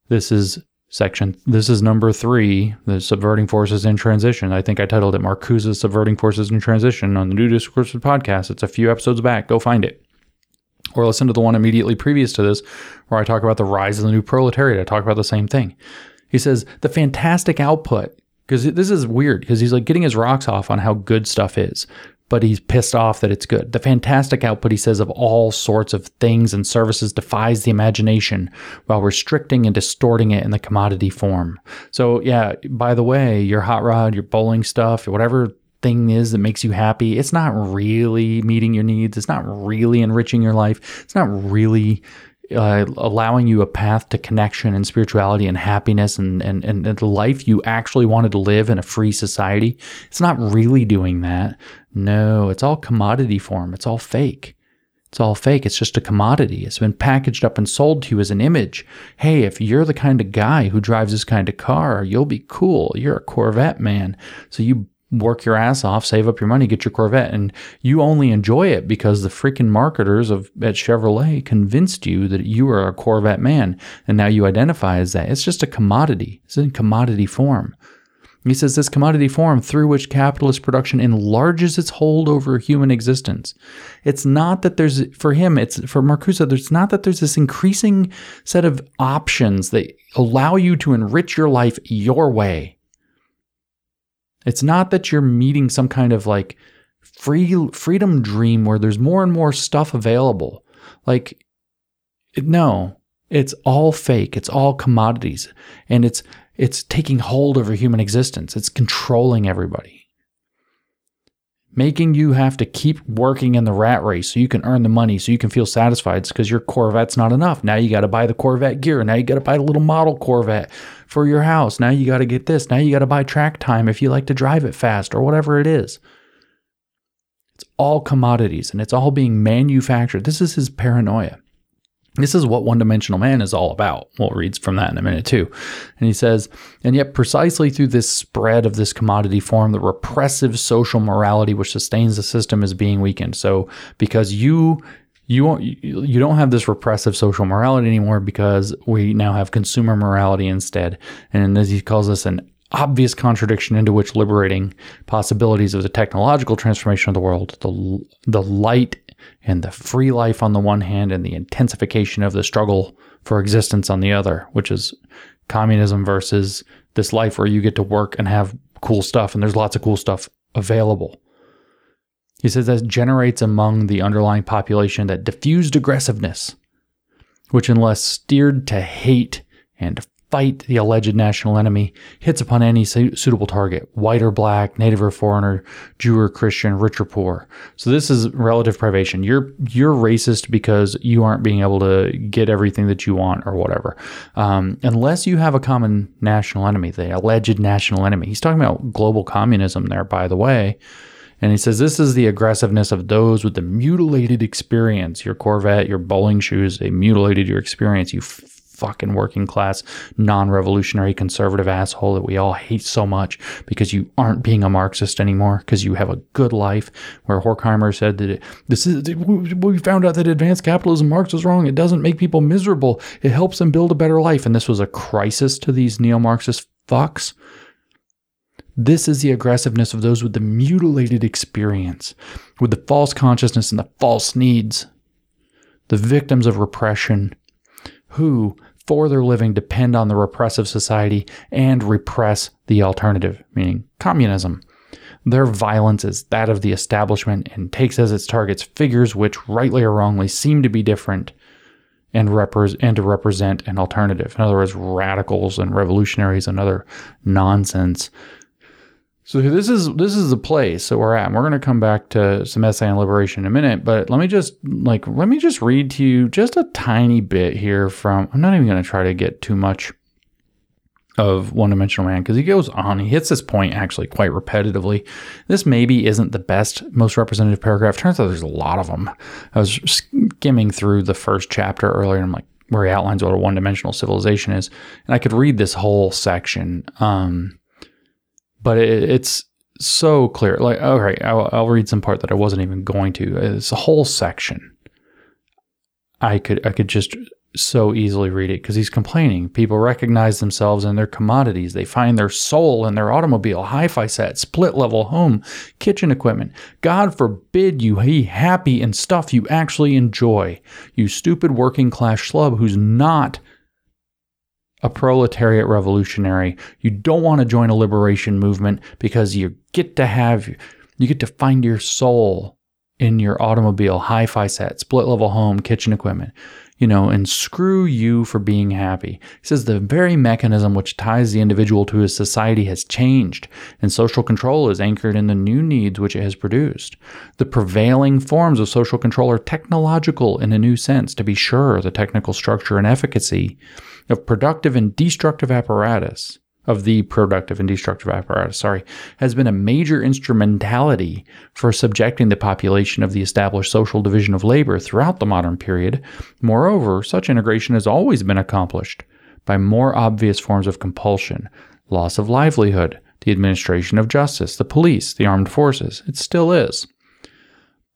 A: This is section, this is number three, the Subverting Forces in Transition. I think I titled it Marcuse's Subverting Forces in Transition on the New Discourses podcast. It's a few episodes back. Go find it or listen to the one immediately previous to this where I talk about the rise of the new proletariat. I talk about the same thing. He says the fantastic output because this is weird because he's like getting his rocks off on how good stuff is, but he's pissed off that it's good. The fantastic output, he says, of all sorts of things and services defies the imagination while restricting and distorting it in the commodity form. So, yeah, by the way, your hot rod, your bowling stuff, whatever thing is that makes you happy, it's not really meeting your needs. It's not really enriching your life. It's not really uh, allowing you a path to connection and spirituality and happiness and, and, and the life you actually wanted to live in a free society. It's not really doing that. No, it's all commodity form. It's all fake. It's all fake. It's just a commodity. It's been packaged up and sold to you as an image. Hey, if you're the kind of guy who drives this kind of car, you'll be cool. You're a Corvette man. So you work your ass off, save up your money, get your Corvette, and you only enjoy it because the freaking marketers of at Chevrolet convinced you that you are a Corvette man, and now you identify as that. It's just a commodity. It's in commodity form. He says this commodity form through which capitalist production enlarges its hold over human existence. It's not that there's, for him, it's for Marcuse, there's not that there's this increasing set of options that allow you to enrich your life your way. It's not that you're meeting some kind of like free freedom dream where there's more and more stuff available. Like, no, it's all fake. It's all commodities. And it's it's taking hold over human existence. It's controlling everybody. Making you have to keep working in the rat race so you can earn the money, so you can feel satisfied. Because your Corvette's not enough. Now you got to buy the Corvette gear. Now you got to buy the little model Corvette for your house. Now you got to get this. Now you got to buy track time if you like to drive it fast or whatever it is. It's all commodities and it's all being manufactured. This is his paranoia. This is what one dimensional man is all about. We'll read from that in a minute too. And he says, and yet precisely through this spread of this commodity form, the repressive social morality which sustains the system is being weakened. So because you you you don't have this repressive social morality anymore because we now have consumer morality instead. And as he calls this an obvious contradiction into which liberating possibilities of the technological transformation of the world, the the light and the free life on the one hand and the intensification of the struggle for existence on the other, which is communism versus this life where you get to work and have cool stuff and there's lots of cool stuff available. He says that generates among the underlying population that diffused aggressiveness, which, unless steered to hate and fight the alleged national enemy hits upon any suitable target, white or black, native or foreigner, Jew or Christian, rich or poor. So this is relative privation. You're you're racist because you aren't being able to get everything that you want or whatever, um, unless you have a common national enemy, the alleged national enemy. He's talking about global communism there, by the way. And he says this is the aggressiveness of those with the mutilated experience. Your Corvette, your bowling shoes, they mutilated your experience. You fucking working class, non revolutionary conservative asshole that we all hate so much because you aren't being a Marxist anymore because you have a good life. Where Horkheimer said that it, this is, we found out that advanced capitalism, Marx was wrong. It doesn't make people miserable, it helps them build a better life. And this was a crisis to these neo Marxist fucks. This is the aggressiveness of those with the mutilated experience, with the false consciousness and the false needs, the victims of repression, who, for their living depend on the repressive society and repress the alternative, meaning communism. Their violence is that of the establishment and takes as its targets figures which, rightly or wrongly, seem to be different and, repre- and to represent an alternative. In other words, radicals and revolutionaries and other nonsense so this is this is the place that we're at. And we're going to come back to some essay on liberation in a minute, but let me just like let me just read to you just a tiny bit here from. I'm not even going to try to get too much of One Dimensional Man because he goes on. He hits this point actually quite repetitively. This maybe isn't the best, most representative paragraph. Turns out there's a lot of them. I was skimming through the first chapter earlier, and I'm like, where he outlines what a one dimensional civilization is, and I could read this whole section. Um, but it, it's so clear. Like, okay, I'll, I'll read some part that I wasn't even going to. It's a whole section. I could I could just so easily read it because he's complaining. People recognize themselves in their commodities. They find their soul in their automobile, hi-fi set, split level home, kitchen equipment. God forbid you be happy in stuff you actually enjoy. You stupid working class schlub who's not a proletariat revolutionary. You don't want to join a liberation movement because you get to have, you get to find your soul in your automobile, hi fi set, split level home, kitchen equipment, you know, and screw you for being happy. He says the very mechanism which ties the individual to his society has changed, and social control is anchored in the new needs which it has produced. The prevailing forms of social control are technological in a new sense, to be sure, the technical structure and efficacy of productive and destructive apparatus of the productive and destructive apparatus, sorry, has been a major instrumentality for subjecting the population of the established social division of labor throughout the modern period. Moreover, such integration has always been accomplished by more obvious forms of compulsion, loss of livelihood, the administration of justice, the police, the armed forces. It still is.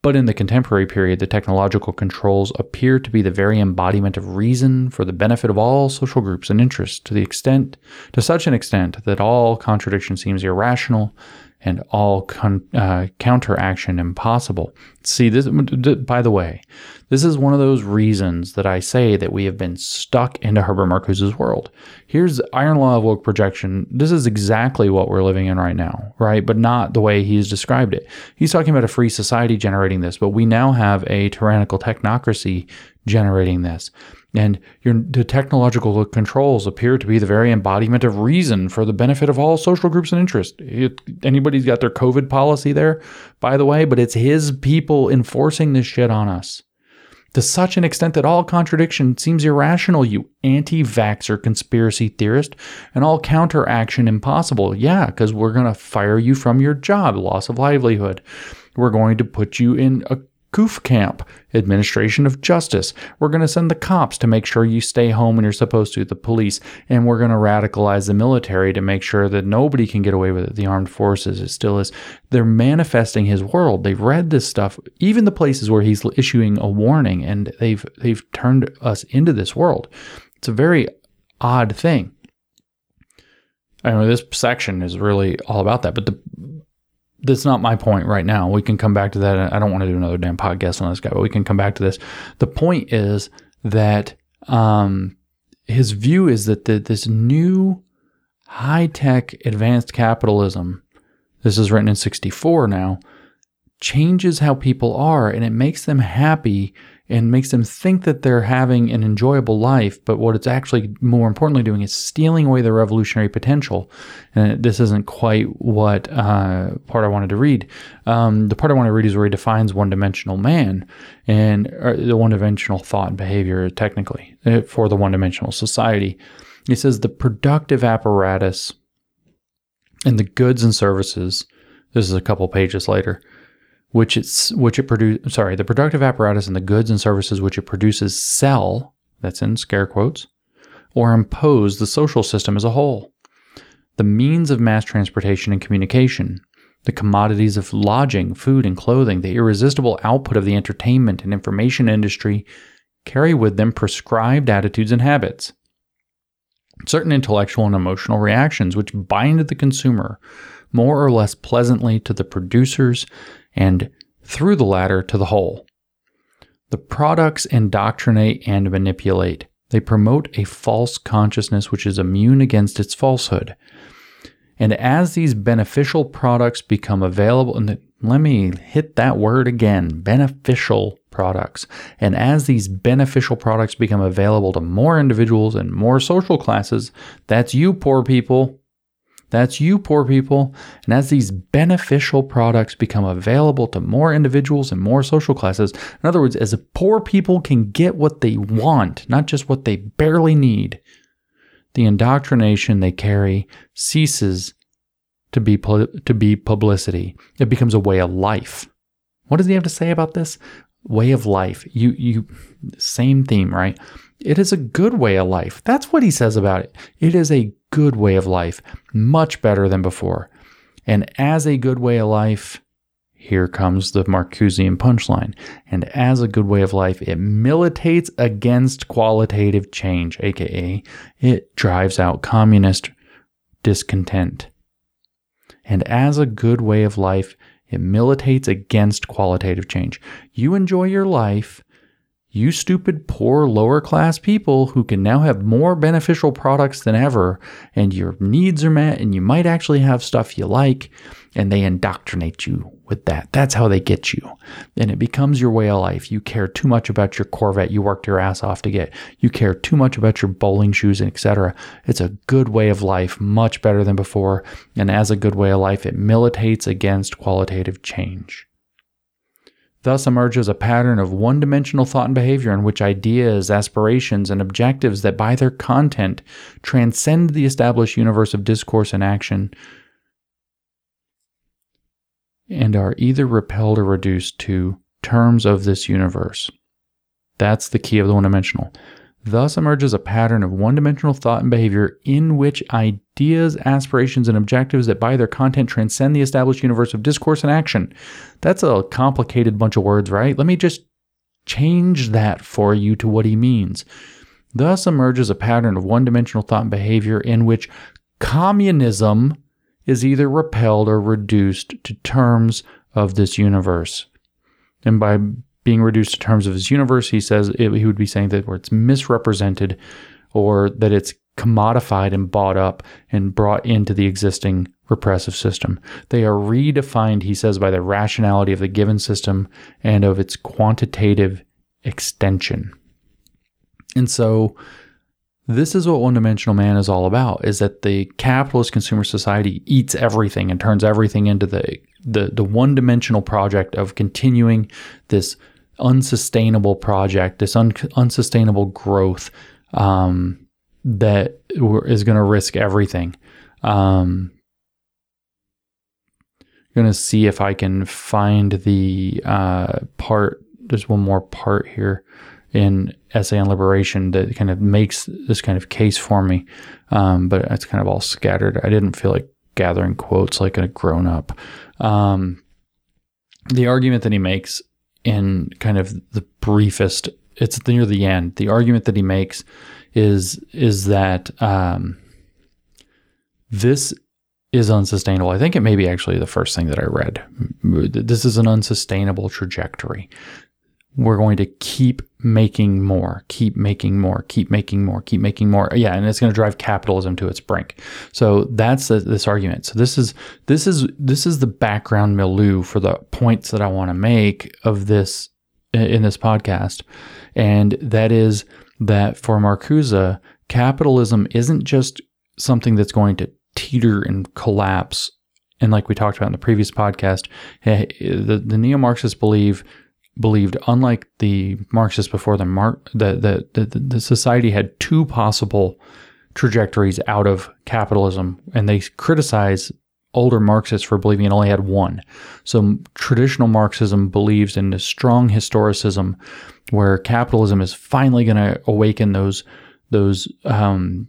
A: But in the contemporary period, the technological controls appear to be the very embodiment of reason for the benefit of all social groups and interests to the extent, to such an extent that all contradiction seems irrational and all con- uh, counteraction impossible. See, this, by the way, this is one of those reasons that I say that we have been stuck into Herbert Marcuse's world. Here's iron law of woke projection. This is exactly what we're living in right now, right? But not the way he's described it. He's talking about a free society generating this, but we now have a tyrannical technocracy generating this. And your, the technological controls appear to be the very embodiment of reason for the benefit of all social groups and interests. It, anybody's got their COVID policy there, by the way, but it's his people enforcing this shit on us to such an extent that all contradiction seems irrational, you anti vaxxer conspiracy theorist, and all counteraction impossible. Yeah, because we're going to fire you from your job, loss of livelihood. We're going to put you in a COOF camp, administration of justice. We're going to send the cops to make sure you stay home when you're supposed to, the police, and we're going to radicalize the military to make sure that nobody can get away with it. The armed forces, it still is. They're manifesting his world. They've read this stuff, even the places where he's issuing a warning, and they've they've turned us into this world. It's a very odd thing. I know this section is really all about that, but the that's not my point right now. We can come back to that. I don't want to do another damn podcast on this guy, but we can come back to this. The point is that um, his view is that the, this new high tech advanced capitalism, this is written in 64 now, changes how people are and it makes them happy and makes them think that they're having an enjoyable life. But what it's actually more importantly doing is stealing away their revolutionary potential. And this isn't quite what uh, part I wanted to read. Um, the part I want to read is where he defines one dimensional man and uh, the one dimensional thought and behavior, technically, uh, for the one dimensional society. He says the productive apparatus and the goods and services. This is a couple pages later which it's which it produce sorry the productive apparatus and the goods and services which it produces sell that's in scare quotes or impose the social system as a whole. The means of mass transportation and communication the commodities of lodging food and clothing the irresistible output of the entertainment and information industry carry with them prescribed attitudes and habits. Certain intellectual and emotional reactions which bind the consumer more or less pleasantly to the producers and through the latter to the whole. The products indoctrinate and manipulate. They promote a false consciousness which is immune against its falsehood. And as these beneficial products become available, and let me hit that word again beneficial products. And as these beneficial products become available to more individuals and more social classes, that's you, poor people, that's you, poor people. And as these beneficial products become available to more individuals and more social classes, in other words, as poor people can get what they want, not just what they barely need, the indoctrination they carry ceases to be, to be publicity. It becomes a way of life. What does he have to say about this? Way of life. You, you, same theme, right? It is a good way of life. That's what he says about it. It is a good way of life, much better than before. And as a good way of life, here comes the Marcusean punchline. And as a good way of life, it militates against qualitative change, aka it drives out communist discontent. And as a good way of life, it militates against qualitative change. You enjoy your life you stupid, poor, lower class people who can now have more beneficial products than ever, and your needs are met, and you might actually have stuff you like, and they indoctrinate you with that. That's how they get you. And it becomes your way of life. You care too much about your Corvette you worked your ass off to get. You care too much about your bowling shoes, and etc. It's a good way of life, much better than before. And as a good way of life, it militates against qualitative change. Thus emerges a pattern of one dimensional thought and behavior in which ideas, aspirations, and objectives that by their content transcend the established universe of discourse and action and are either repelled or reduced to terms of this universe. That's the key of the one dimensional. Thus emerges a pattern of one dimensional thought and behavior in which ideas, aspirations, and objectives that by their content transcend the established universe of discourse and action. That's a complicated bunch of words, right? Let me just change that for you to what he means. Thus emerges a pattern of one dimensional thought and behavior in which communism is either repelled or reduced to terms of this universe. And by being reduced to terms of his universe, he says it, he would be saying that where it's misrepresented or that it's commodified and bought up and brought into the existing repressive system. They are redefined, he says, by the rationality of the given system and of its quantitative extension. And so this is what one dimensional man is all about is that the capitalist consumer society eats everything and turns everything into the the, the one dimensional project of continuing this unsustainable project, this un- unsustainable growth um, that is going to risk everything. Um, going to see if I can find the uh, part. There's one more part here in Essay on Liberation that kind of makes this kind of case for me, um, but it's kind of all scattered. I didn't feel like gathering quotes like a grown up. Um, the argument that he makes in kind of the briefest. It's near the end. The argument that he makes is is that um, this is unsustainable. I think it may be actually the first thing that I read. This is an unsustainable trajectory we're going to keep making more, keep making more, keep making more, keep making more. Yeah, and it's going to drive capitalism to its brink. So that's the, this argument. So this is this is this is the background milieu for the points that I want to make of this in this podcast, and that is that for Marcuse, capitalism isn't just something that's going to teeter and collapse. And like we talked about in the previous podcast, eh, the, the neo Marxists believe believed, unlike the Marxists before them, Mar- the, the, the, the society had two possible trajectories out of capitalism, and they criticize older Marxists for believing it only had one. So traditional Marxism believes in a strong historicism, where capitalism is finally going to awaken those those um,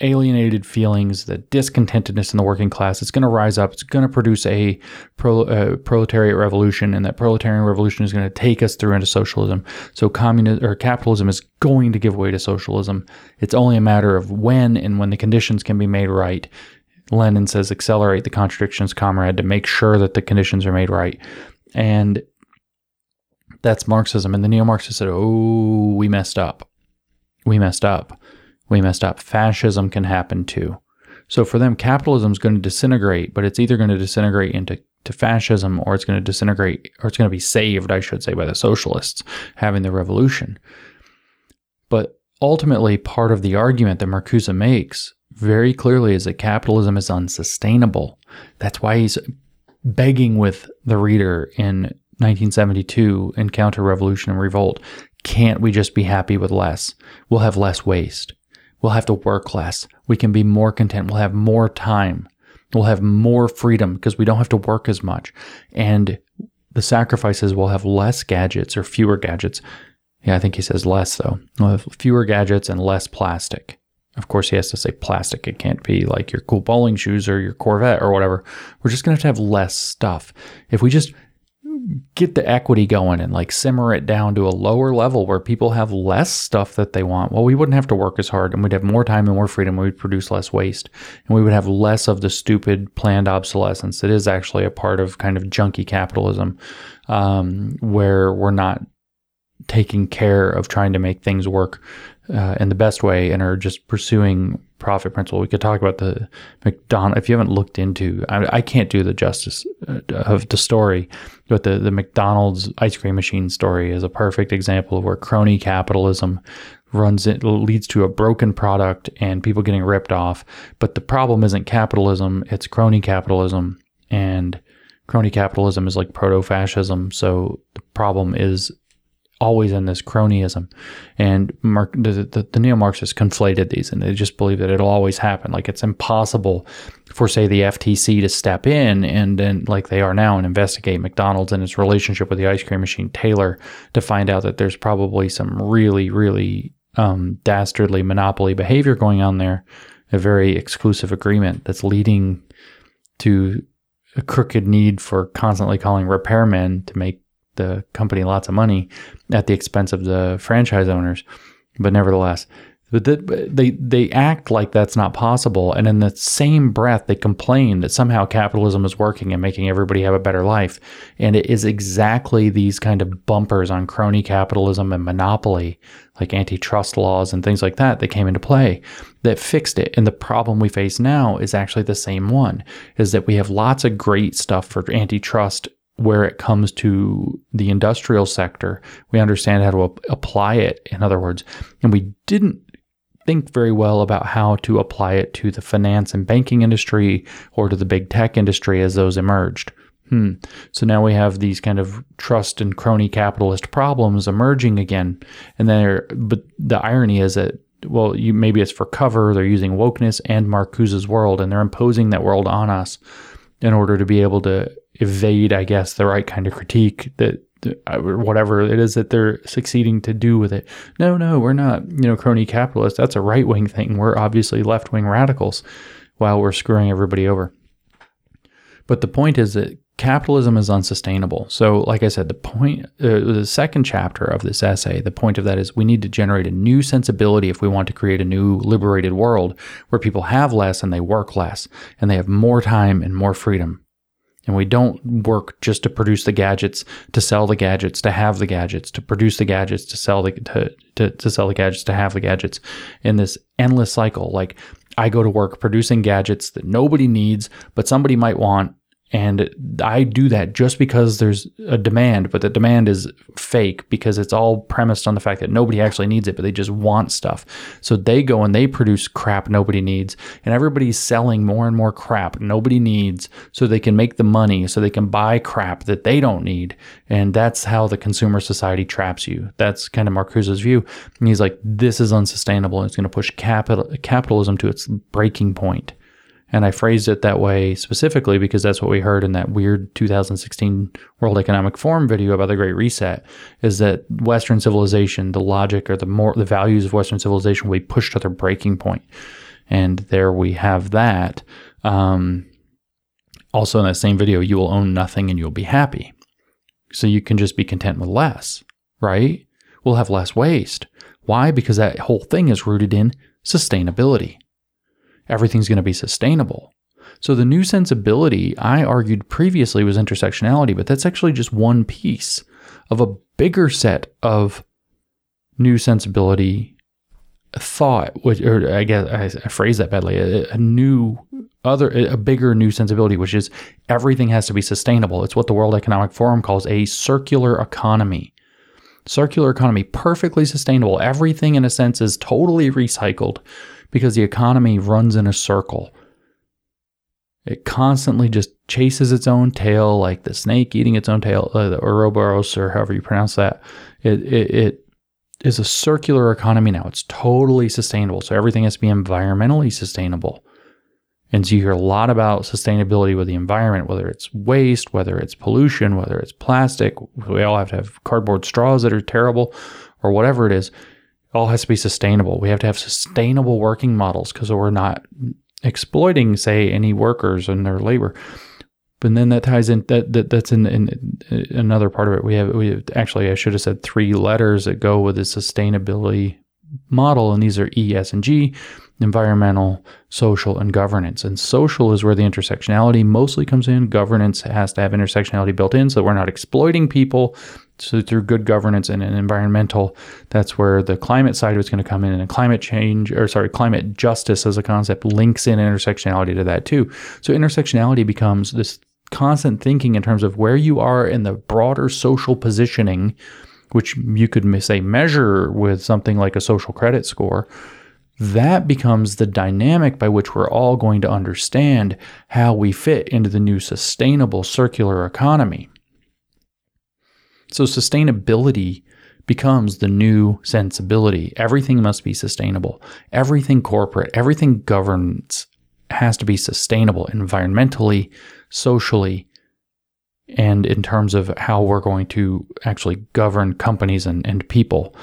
A: alienated feelings, the discontentedness in the working class. It's going to rise up. It's going to produce a pro, uh, proletariat revolution, and that proletarian revolution is going to take us through into socialism. So communism or capitalism is going to give way to socialism. It's only a matter of when and when the conditions can be made right. Lenin says, accelerate the contradictions, comrade, to make sure that the conditions are made right. And that's Marxism. And the neo Marxists said, oh, we messed up. We messed up we messed up. Fascism can happen too. So for them, capitalism is going to disintegrate, but it's either going to disintegrate into to fascism or it's going to disintegrate or it's going to be saved, I should say, by the socialists having the revolution. But ultimately, part of the argument that Marcuse makes very clearly is that capitalism is unsustainable. That's why he's begging with the reader in 1972 in Counter Revolution and Revolt. Can't we just be happy with less? We'll have less waste. We'll have to work less. We can be more content. We'll have more time. We'll have more freedom because we don't have to work as much. And the sacrifices will have less gadgets or fewer gadgets. Yeah, I think he says less though. We'll have fewer gadgets and less plastic. Of course, he has to say plastic. It can't be like your cool bowling shoes or your Corvette or whatever. We're just going to have to have less stuff. If we just get the equity going and like simmer it down to a lower level where people have less stuff that they want, well, we wouldn't have to work as hard and we'd have more time and more freedom. We'd produce less waste and we would have less of the stupid planned obsolescence that is actually a part of kind of junky capitalism um, where we're not taking care of trying to make things work uh, in the best way and are just pursuing profit principle. We could talk about the McDonald. If you haven't looked into, I, I can't do the justice uh, of the story, but the the McDonald's ice cream machine story is a perfect example of where crony capitalism runs it leads to a broken product and people getting ripped off. But the problem isn't capitalism; it's crony capitalism, and crony capitalism is like proto fascism. So the problem is always in this cronyism. And Mark, the, the, the neo Marxists conflated these and they just believe that it'll always happen. Like it's impossible for, say, the FTC to step in and then, like they are now, and investigate McDonald's and its relationship with the ice cream machine Taylor to find out that there's probably some really, really um, dastardly monopoly behavior going on there. A very exclusive agreement that's leading to a crooked need for constantly calling repairmen to make the company lots of money at the expense of the franchise owners. But nevertheless, but they they act like that's not possible, and in the same breath, they complain that somehow capitalism is working and making everybody have a better life. And it is exactly these kind of bumpers on crony capitalism and monopoly, like antitrust laws and things like that, that came into play that fixed it. And the problem we face now is actually the same one: is that we have lots of great stuff for antitrust where it comes to the industrial sector, we understand how to apply it, in other words, and we didn't think very well about how to apply it to the finance and banking industry or to the big tech industry as those emerged. Hmm. So now we have these kind of trust and crony capitalist problems emerging again. And then, but the irony is that, well, you, maybe it's for cover. They're using wokeness and Marcuse's world, and they're imposing that world on us in order to be able to evade, I guess, the right kind of critique that whatever it is that they're succeeding to do with it. No, no, we're not, you know, crony capitalists. That's a right wing thing. We're obviously left wing radicals while we're screwing everybody over. But the point is that capitalism is unsustainable. So, like I said, the point, uh, the second chapter of this essay, the point of that is we need to generate a new sensibility if we want to create a new liberated world where people have less and they work less and they have more time and more freedom and we don't work just to produce the gadgets, to sell the gadgets, to have the gadgets, to produce the gadgets, to sell the to, to, to sell the gadgets, to have the gadgets in this endless cycle. Like I go to work producing gadgets that nobody needs, but somebody might want and I do that just because there's a demand, but the demand is fake because it's all premised on the fact that nobody actually needs it, but they just want stuff. So they go and they produce crap nobody needs, and everybody's selling more and more crap nobody needs so they can make the money, so they can buy crap that they don't need. And that's how the consumer society traps you. That's kind of Marcuse's view. And he's like, this is unsustainable. And It's going to push capital, capitalism to its breaking point. And I phrased it that way specifically because that's what we heard in that weird 2016 World Economic Forum video about the Great Reset is that Western civilization, the logic or the more the values of Western civilization will be pushed to their breaking point. And there we have that. Um, also in that same video, you will own nothing and you'll be happy. So you can just be content with less, right? We'll have less waste. Why? Because that whole thing is rooted in sustainability everything's going to be sustainable. So the new sensibility I argued previously was intersectionality, but that's actually just one piece of a bigger set of new sensibility thought, which, or I guess I, phrase that badly, a, a new other, a bigger new sensibility, which is everything has to be sustainable. It's what the World Economic Forum calls a circular economy. Circular economy, perfectly sustainable. Everything in a sense is totally recycled because the economy runs in a circle. It constantly just chases its own tail, like the snake eating its own tail, uh, the Ouroboros, or however you pronounce that. It, it, it is a circular economy now. It's totally sustainable. So everything has to be environmentally sustainable. And so you hear a lot about sustainability with the environment, whether it's waste, whether it's pollution, whether it's plastic. We all have to have cardboard straws that are terrible or whatever it is all has to be sustainable. We have to have sustainable working models because we're not exploiting, say, any workers and their labor. But then that ties in that, that that's in, in, in, another part of it. We have we have, actually I should have said three letters that go with the sustainability model, and these are E, S, and G environmental, social, and governance. And social is where the intersectionality mostly comes in. Governance has to have intersectionality built in so we're not exploiting people. So through good governance and, and environmental, that's where the climate side is going to come in, and climate change, or sorry, climate justice as a concept links in intersectionality to that too. So intersectionality becomes this constant thinking in terms of where you are in the broader social positioning, which you could say measure with something like a social credit score that becomes the dynamic by which we're all going to understand how we fit into the new sustainable circular economy. So, sustainability becomes the new sensibility. Everything must be sustainable. Everything corporate, everything governance has to be sustainable environmentally, socially, and in terms of how we're going to actually govern companies and, and people.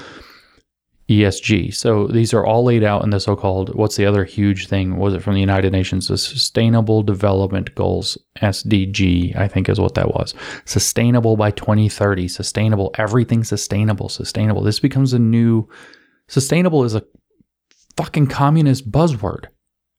A: ESG. So these are all laid out in the so-called what's the other huge thing? Was it from the United Nations? The Sustainable Development Goals SDG, I think is what that was. Sustainable by 2030. Sustainable. Everything sustainable. Sustainable. This becomes a new. Sustainable is a fucking communist buzzword,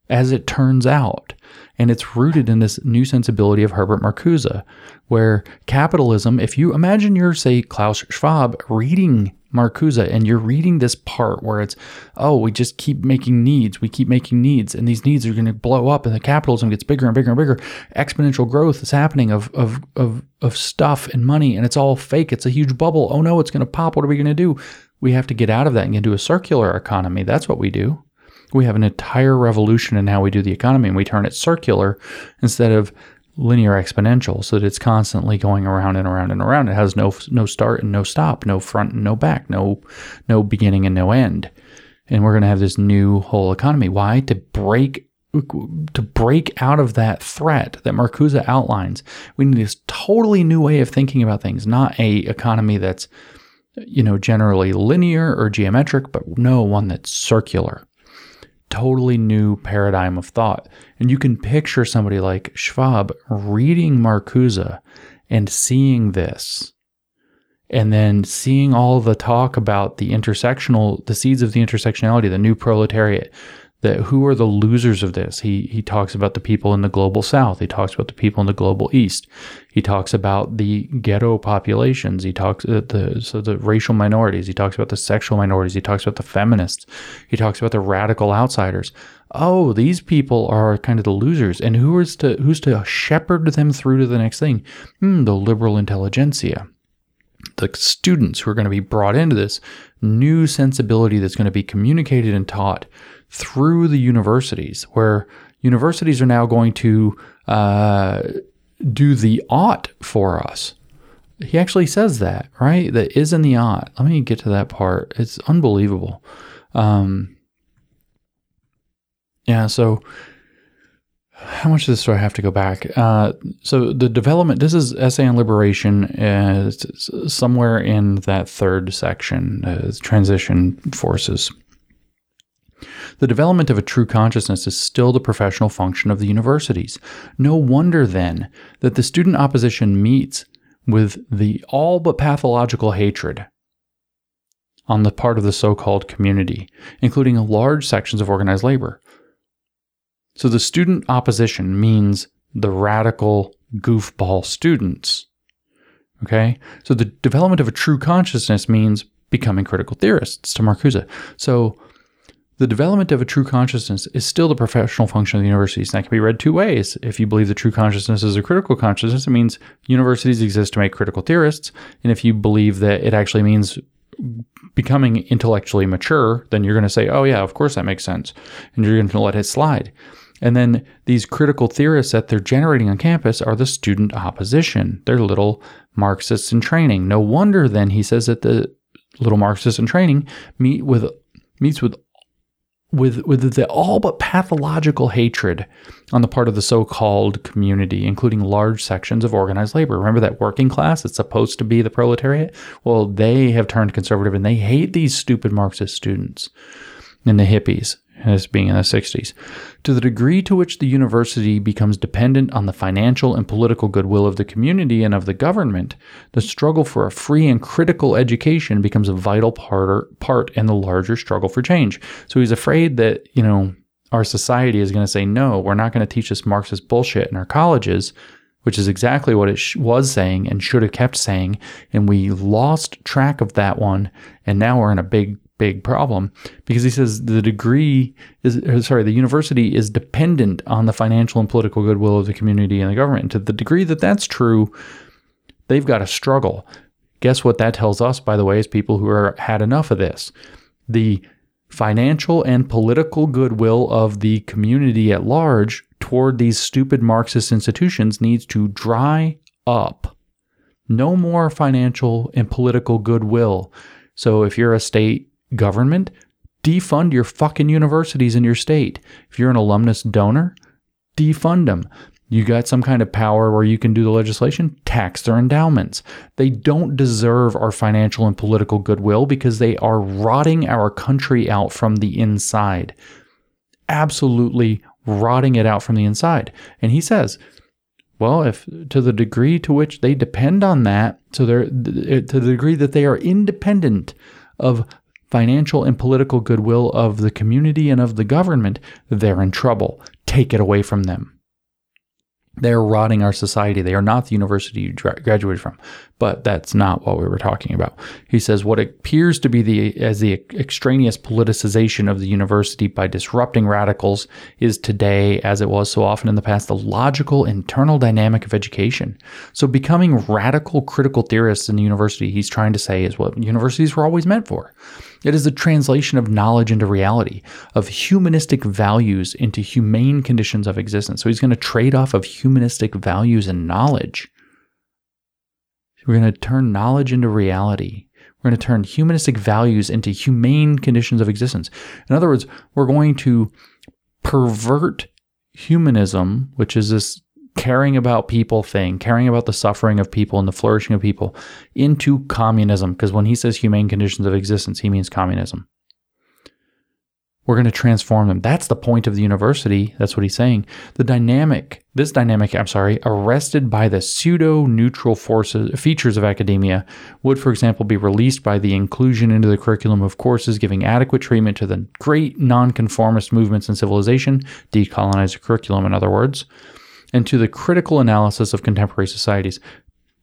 A: as it turns out. And it's rooted in this new sensibility of Herbert Marcuse, where capitalism, if you imagine you're, say, Klaus Schwab reading Marcuse and you're reading this part where it's, oh, we just keep making needs, we keep making needs, and these needs are going to blow up, and the capitalism gets bigger and bigger and bigger. Exponential growth is happening of of of of stuff and money, and it's all fake. It's a huge bubble. Oh no, it's going to pop. What are we going to do? We have to get out of that and get into a circular economy. That's what we do. We have an entire revolution in how we do the economy, and we turn it circular instead of linear exponential so that it's constantly going around and around and around. It has no no start and no stop, no front and no back, no no beginning and no end. And we're going to have this new whole economy. Why? To break to break out of that threat that Marcuse outlines. We need this totally new way of thinking about things, not a economy that's you know generally linear or geometric, but no one that's circular totally new paradigm of thought. And you can picture somebody like Schwab reading Marcuse and seeing this, and then seeing all the talk about the intersectional, the seeds of the intersectionality, the new proletariat, that who are the losers of this? He he talks about the people in the global south. He talks about the people in the global east. He talks about the ghetto populations. He talks uh, the so the racial minorities. He talks about the sexual minorities. He talks about the feminists. He talks about the radical outsiders. Oh, these people are kind of the losers, and who is to who's to shepherd them through to the next thing? Hmm, the liberal intelligentsia the students who are going to be brought into this new sensibility that's going to be communicated and taught through the universities, where universities are now going to uh, do the ought for us. He actually says that, right? That is in the ought. Let me get to that part. It's unbelievable. Um, yeah, so how much of this do I have to go back? Uh, so the development. This is essay on liberation. Uh, somewhere in that third section, uh, transition forces. The development of a true consciousness is still the professional function of the universities. No wonder, then, that the student opposition meets with the all but pathological hatred on the part of the so called community, including large sections of organized labor. So the student opposition means the radical goofball students. Okay? So the development of a true consciousness means becoming critical theorists to Marcuse. So the development of a true consciousness is still the professional function of the universities. And that can be read two ways. If you believe the true consciousness is a critical consciousness, it means universities exist to make critical theorists. And if you believe that it actually means becoming intellectually mature, then you're going to say, oh, yeah, of course that makes sense. And you're going to let it slide. And then these critical theorists that they're generating on campus are the student opposition. They're little Marxists in training. No wonder then he says that the little Marxists in training meet with meets with with with the all but pathological hatred on the part of the so-called community, including large sections of organized labor. Remember that working class that's supposed to be the proletariat? Well, they have turned conservative and they hate these stupid Marxist students and the hippies as being in the 60s. To the degree to which the university becomes dependent on the financial and political goodwill of the community and of the government, the struggle for a free and critical education becomes a vital part, part in the larger struggle for change. So he's afraid that, you know, our society is going to say, no, we're not going to teach this Marxist bullshit in our colleges, which is exactly what it sh- was saying and should have kept saying. And we lost track of that one. And now we're in a big big problem because he says the degree is sorry the university is dependent on the financial and political goodwill of the community and the government and to the degree that that's true they've got to struggle guess what that tells us by the way as people who are had enough of this the financial and political goodwill of the community at large toward these stupid Marxist institutions needs to dry up. No more financial and political goodwill. So if you're a state government, defund your fucking universities in your state. If you're an alumnus donor, defund them. You got some kind of power where you can do the legislation, tax their endowments. They don't deserve our financial and political goodwill because they are rotting our country out from the inside. Absolutely rotting it out from the inside. And he says, well, if to the degree to which they depend on that, so they're to the degree that they are independent of financial and political goodwill of the community and of the government, they're in trouble. Take it away from them. They are rotting our society. They are not the university you graduated from. But that's not what we were talking about. He says what appears to be the as the extraneous politicization of the university by disrupting radicals is today, as it was so often in the past, the logical internal dynamic of education. So becoming radical critical theorists in the university, he's trying to say, is what universities were always meant for. It is a translation of knowledge into reality, of humanistic values into humane conditions of existence. So he's going to trade off of humanistic values and knowledge. We're going to turn knowledge into reality. We're going to turn humanistic values into humane conditions of existence. In other words, we're going to pervert humanism, which is this caring about people thing, caring about the suffering of people and the flourishing of people, into communism. Because when he says humane conditions of existence, he means communism. We're going to transform them. That's the point of the university. That's what he's saying. The dynamic, this dynamic, I'm sorry, arrested by the pseudo neutral forces, features of academia, would, for example, be released by the inclusion into the curriculum of courses giving adequate treatment to the great nonconformist movements in civilization, decolonize the curriculum, in other words, and to the critical analysis of contemporary societies.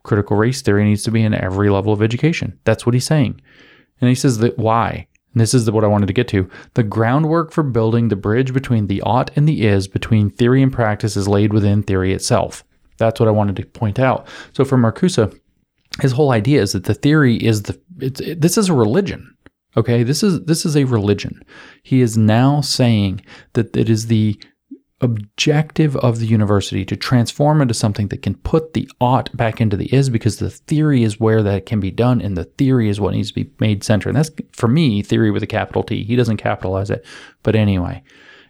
A: Critical race theory needs to be in every level of education. That's what he's saying. And he says that why? And this is what I wanted to get to. The groundwork for building the bridge between the ought and the is, between theory and practice, is laid within theory itself. That's what I wanted to point out. So for Marcuse, his whole idea is that the theory is the it, this is a religion. Okay, this is this is a religion. He is now saying that it is the objective of the university to transform into something that can put the ought back into the is because the theory is where that can be done and the theory is what needs to be made center. And that's for me, theory with a capital T. He doesn't capitalize it. But anyway,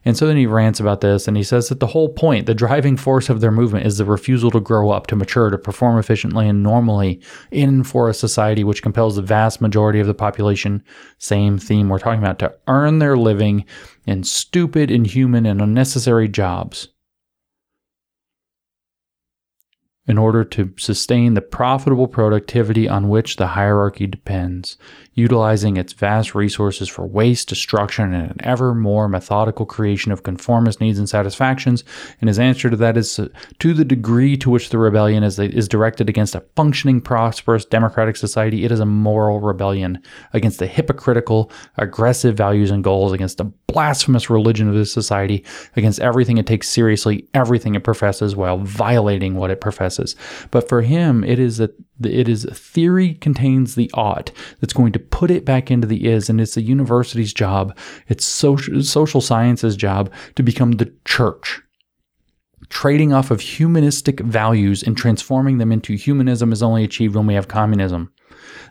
A: and so then he rants about this and he says that the whole point, the driving force of their movement is the refusal to grow up, to mature, to perform efficiently and normally in for a society which compels the vast majority of the population, same theme we're talking about, to earn their living in stupid, inhuman, and unnecessary jobs in order to sustain the profitable productivity on which the hierarchy depends utilizing its vast resources for waste, destruction, and an ever more methodical creation of conformist needs and satisfactions. And his answer to that is uh, to the degree to which the rebellion is, is directed against a functioning, prosperous, democratic society, it is a moral rebellion against the hypocritical, aggressive values and goals, against the blasphemous religion of this society, against everything it takes seriously, everything it professes, while violating what it professes. But for him, it is that it is theory contains the ought that's going to put it back into the is, and it's the university's job, it's social, social sciences' job to become the church. Trading off of humanistic values and transforming them into humanism is only achieved when we have communism.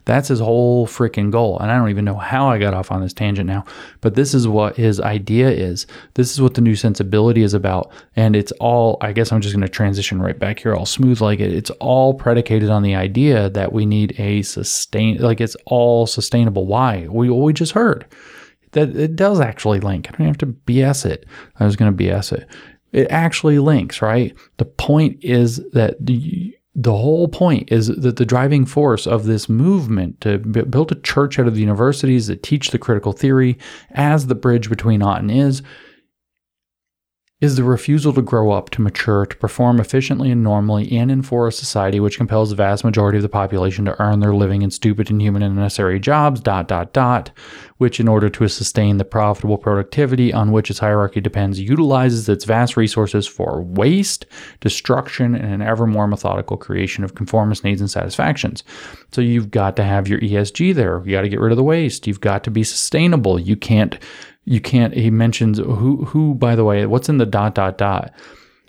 A: That's his whole freaking goal. And I don't even know how I got off on this tangent now, but this is what his idea is. This is what the new sensibility is about. And it's all, I guess I'm just going to transition right back here, all smooth like it. It's all predicated on the idea that we need a sustain, like it's all sustainable. Why? We, we just heard that it does actually link. I don't have to BS it. I was going to BS it. It actually links, right? The point is that the, the whole point is that the driving force of this movement to b- build a church out of the universities that teach the critical theory as the bridge between ought and is is the refusal to grow up, to mature, to perform efficiently and normally and in for a society which compels the vast majority of the population to earn their living in stupid, inhuman, and unnecessary jobs, dot, dot, dot, which, in order to sustain the profitable productivity on which its hierarchy depends, utilizes its vast resources for waste, destruction, and an ever more methodical creation of conformist needs and satisfactions. So you've got to have your ESG there. You got to get rid of the waste. You've got to be sustainable. You can't you can't he mentions who who by the way what's in the dot dot dot?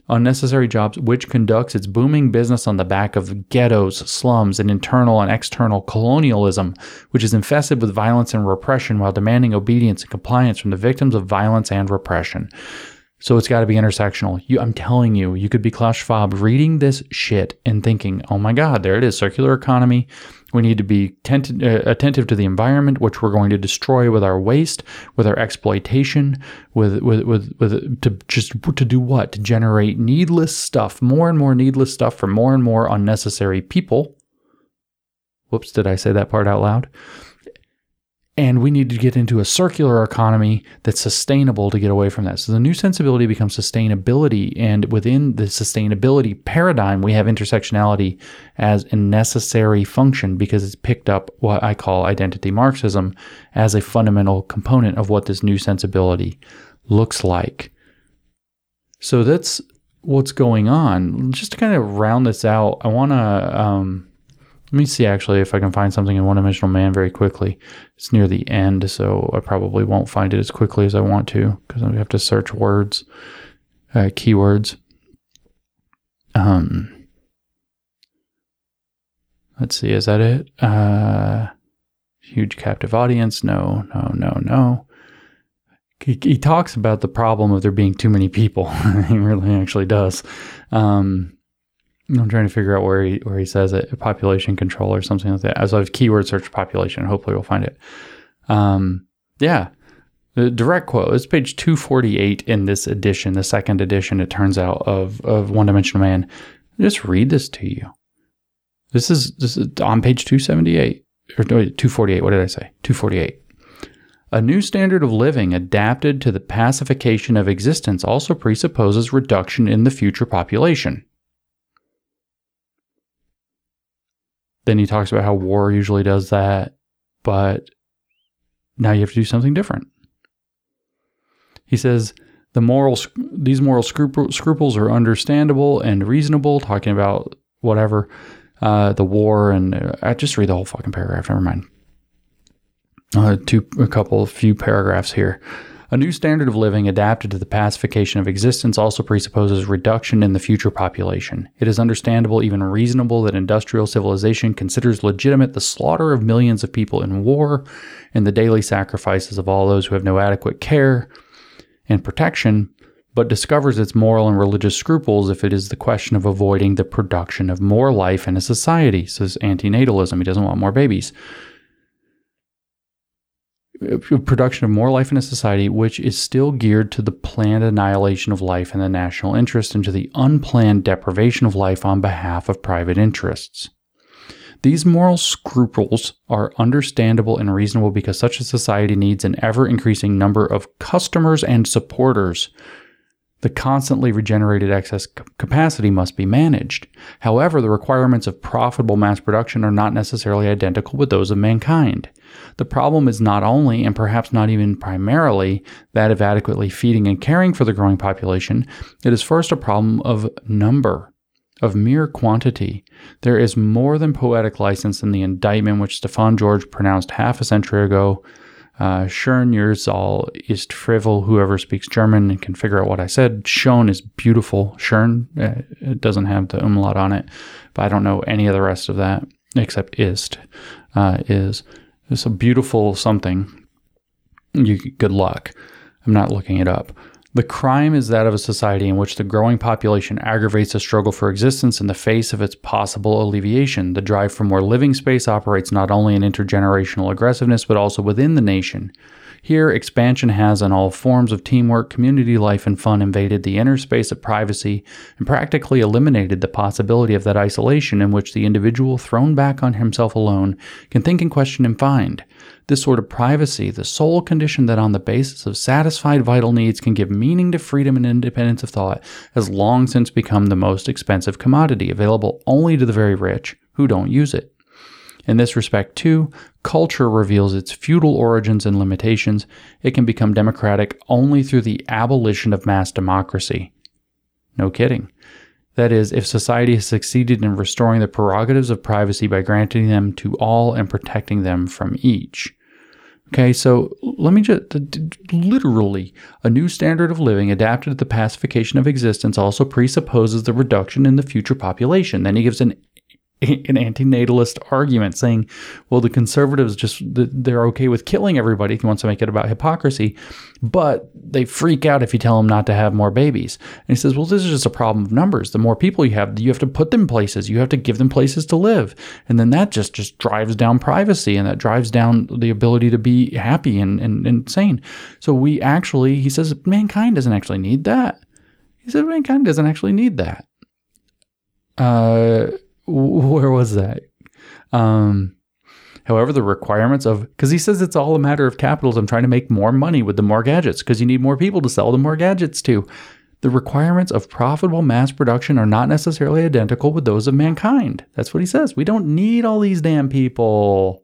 A: Unnecessary jobs which conducts its booming business on the back of ghettos slums and internal and external colonialism which is infested with violence and repression while demanding obedience and compliance from the victims of violence and repression so it's got to be intersectional. You, I'm telling you, you could be Klaus Schwab reading this shit and thinking, oh my God, there it is, circular economy. We need to be tent- uh, attentive to the environment, which we're going to destroy with our waste, with our exploitation, with, with, with, with to just to do what? To generate needless stuff, more and more needless stuff for more and more unnecessary people. Whoops, did I say that part out loud? And we need to get into a circular economy that's sustainable to get away from that. So the new sensibility becomes sustainability. And within the sustainability paradigm, we have intersectionality as a necessary function because it's picked up what I call identity Marxism as a fundamental component of what this new sensibility looks like. So that's what's going on. Just to kind of round this out, I want to. Um, let me see actually if I can find something in One Dimensional Man very quickly. It's near the end, so I probably won't find it as quickly as I want to because I have to search words, uh, keywords. Um, let's see, is that it? Uh, huge captive audience? No, no, no, no. He, talks about the problem of there being too many people. he really actually does. Um, I'm trying to figure out where he where he says it, population control or something like that. As I've keyword search population, hopefully we'll find it. Um, yeah, the direct quote. It's page 248 in this edition, the second edition. It turns out of of One Dimensional Man. I'll just read this to you. This is this is on page 278 or 248. What did I say? 248. A new standard of living adapted to the pacification of existence also presupposes reduction in the future population. Then he talks about how war usually does that, but now you have to do something different. He says the moral these moral scruples are understandable and reasonable. Talking about whatever uh, the war and uh, I just read the whole fucking paragraph. Never mind. Uh, two a couple few paragraphs here. A new standard of living adapted to the pacification of existence also presupposes reduction in the future population. It is understandable, even reasonable, that industrial civilization considers legitimate the slaughter of millions of people in war and the daily sacrifices of all those who have no adequate care and protection, but discovers its moral and religious scruples if it is the question of avoiding the production of more life in a society, says antinatalism. He doesn't want more babies Uh, production of more life in a society which is still geared to the planned annihilation of life in the national interest and to the unplanned deprivation of life on behalf of private interests. These moral scruples are understandable and reasonable because such a society needs an ever increasing number of customers and supporters the constantly regenerated excess capacity must be managed. However, the requirements of profitable mass production are not necessarily identical with those of mankind. The problem is not only, and perhaps not even primarily, that of adequately feeding and caring for the growing population, it is first a problem of number, of mere quantity. There is more than poetic license in the indictment which Stefan George pronounced half a century ago uh, Schön all ist frivol. Whoever speaks German and can figure out what I said. Schon is beautiful. Schön, uh, it doesn't have the umlaut on it, but I don't know any of the rest of that except ist. Uh, is it's a beautiful something. You good luck. I'm not looking it up. The crime is that of a society in which the growing population aggravates the struggle for existence in the face of its possible alleviation. The drive for more living space operates not only in intergenerational aggressiveness, but also within the nation. Here, expansion has, in all forms of teamwork, community life, and fun, invaded the inner space of privacy and practically eliminated the possibility of that isolation in which the individual, thrown back on himself alone, can think and question and find. This sort of privacy, the sole condition that on the basis of satisfied vital needs can give meaning to freedom and independence of thought, has long since become the most expensive commodity, available only to the very rich who don't use it. In this respect, too, culture reveals its feudal origins and limitations. It can become democratic only through the abolition of mass democracy. No kidding. That is, if society has succeeded in restoring the prerogatives of privacy by granting them to all and protecting them from each. Okay, so let me just literally, a new standard of living adapted to the pacification of existence also presupposes the reduction in the future population. Then he gives an an antinatalist argument saying, well, the conservatives just, they're okay with killing everybody if he wants to make it about hypocrisy, but they freak out if you tell them not to have more babies. And he says, well, this is just a problem of numbers. The more people you have, you have to put them places, you have to give them places to live. And then that just, just drives down privacy and that drives down the ability to be happy and, and, and sane. So we actually, he says, mankind doesn't actually need that. He said, mankind doesn't actually need that. Uh, where was that? Um, however, the requirements of because he says it's all a matter of capitalism, trying to make more money with the more gadgets because you need more people to sell the more gadgets to. The requirements of profitable mass production are not necessarily identical with those of mankind. That's what he says. We don't need all these damn people.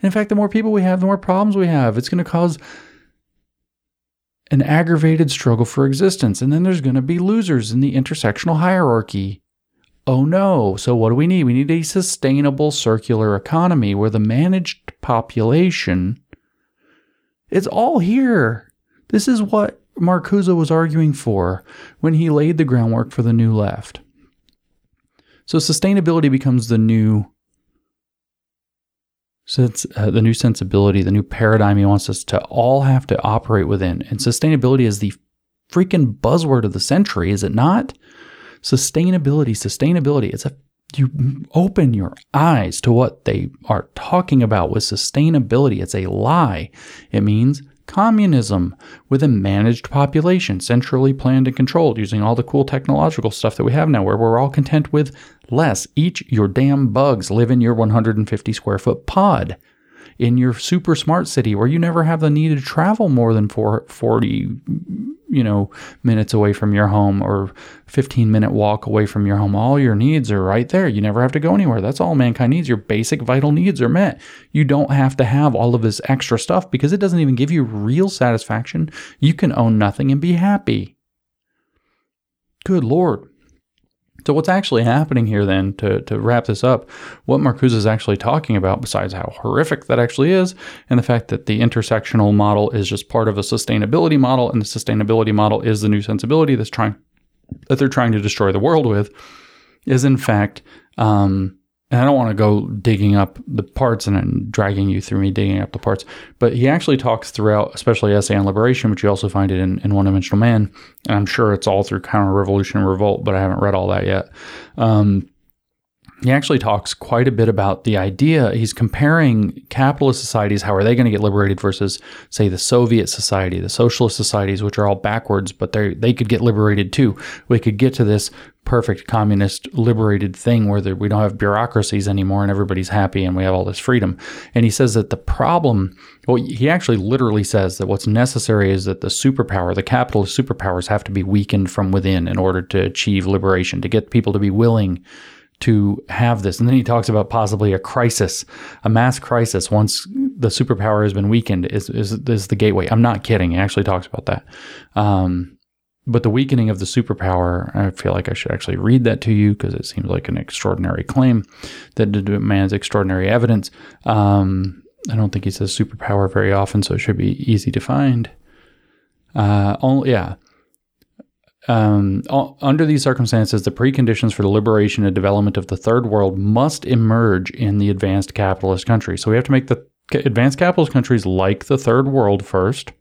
A: in fact, the more people we have, the more problems we have. It's going to cause an aggravated struggle for existence. And then there's going to be losers in the intersectional hierarchy oh no, so what do we need? We need a sustainable circular economy where the managed population is all here. This is what Marcuse was arguing for when he laid the groundwork for the new left. So sustainability becomes the new since uh, the new sensibility, the new paradigm he wants us to all have to operate within. And sustainability is the freaking buzzword of the century, is it not? Sustainability, sustainability. It's a you open your eyes to what they are talking about with sustainability. It's a lie. It means communism with a managed population, centrally planned and controlled, using all the cool technological stuff that we have now, where we're all content with less. Each your damn bugs live in your 150 square foot pod in your super smart city where you never have the need to travel more than four, 40 you know minutes away from your home or 15 minute walk away from your home all your needs are right there. You never have to go anywhere. That's all mankind needs. Your basic vital needs are met. You don't have to have all of this extra stuff because it doesn't even give you real satisfaction. You can own nothing and be happy. Good lord so, what's actually happening here, then, to, to wrap this up, what Marcuse is actually talking about, besides how horrific that actually is, and the fact that the intersectional model is just part of a sustainability model, and the sustainability model is the new sensibility that's trying that they're trying to destroy the world with, is in fact um, and I don't want to go digging up the parts and dragging you through me digging up the parts, but he actually talks throughout, especially Essay on Liberation, which you also find it in, in One Dimensional Man. And I'm sure it's all through Counter Revolution and Revolt, but I haven't read all that yet. Um, he actually talks quite a bit about the idea. He's comparing capitalist societies, how are they going to get liberated versus, say, the Soviet society, the socialist societies, which are all backwards, but they they could get liberated too. We could get to this perfect communist liberated thing where we don't have bureaucracies anymore and everybody's happy and we have all this freedom. And he says that the problem, well, he actually literally says that what's necessary is that the superpower, the capitalist superpowers, have to be weakened from within in order to achieve liberation, to get people to be willing to have this. And then he talks about possibly a crisis, a mass crisis once the superpower has been weakened is, is, is the gateway. I'm not kidding. He actually talks about that. Um, but the weakening of the superpower, I feel like I should actually read that to you because it seems like an extraordinary claim that demands extraordinary evidence. Um, I don't think he says superpower very often, so it should be easy to find. Uh, yeah. Um, under these circumstances, the preconditions for the liberation and development of the third world must emerge in the advanced capitalist countries. So we have to make the advanced capitalist countries like the third world first.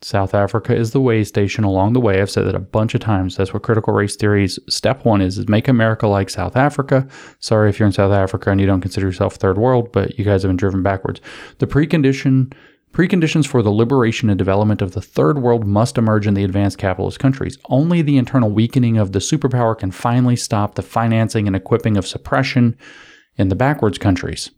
A: South Africa is the way station along the way. I've said that a bunch of times. That's what critical race theory's step one is, is make America like South Africa. Sorry if you're in South Africa and you don't consider yourself third world, but you guys have been driven backwards. The precondition Preconditions for the liberation and development of the third world must emerge in the advanced capitalist countries. Only the internal weakening of the superpower can finally stop the financing and equipping of suppression in the backwards countries.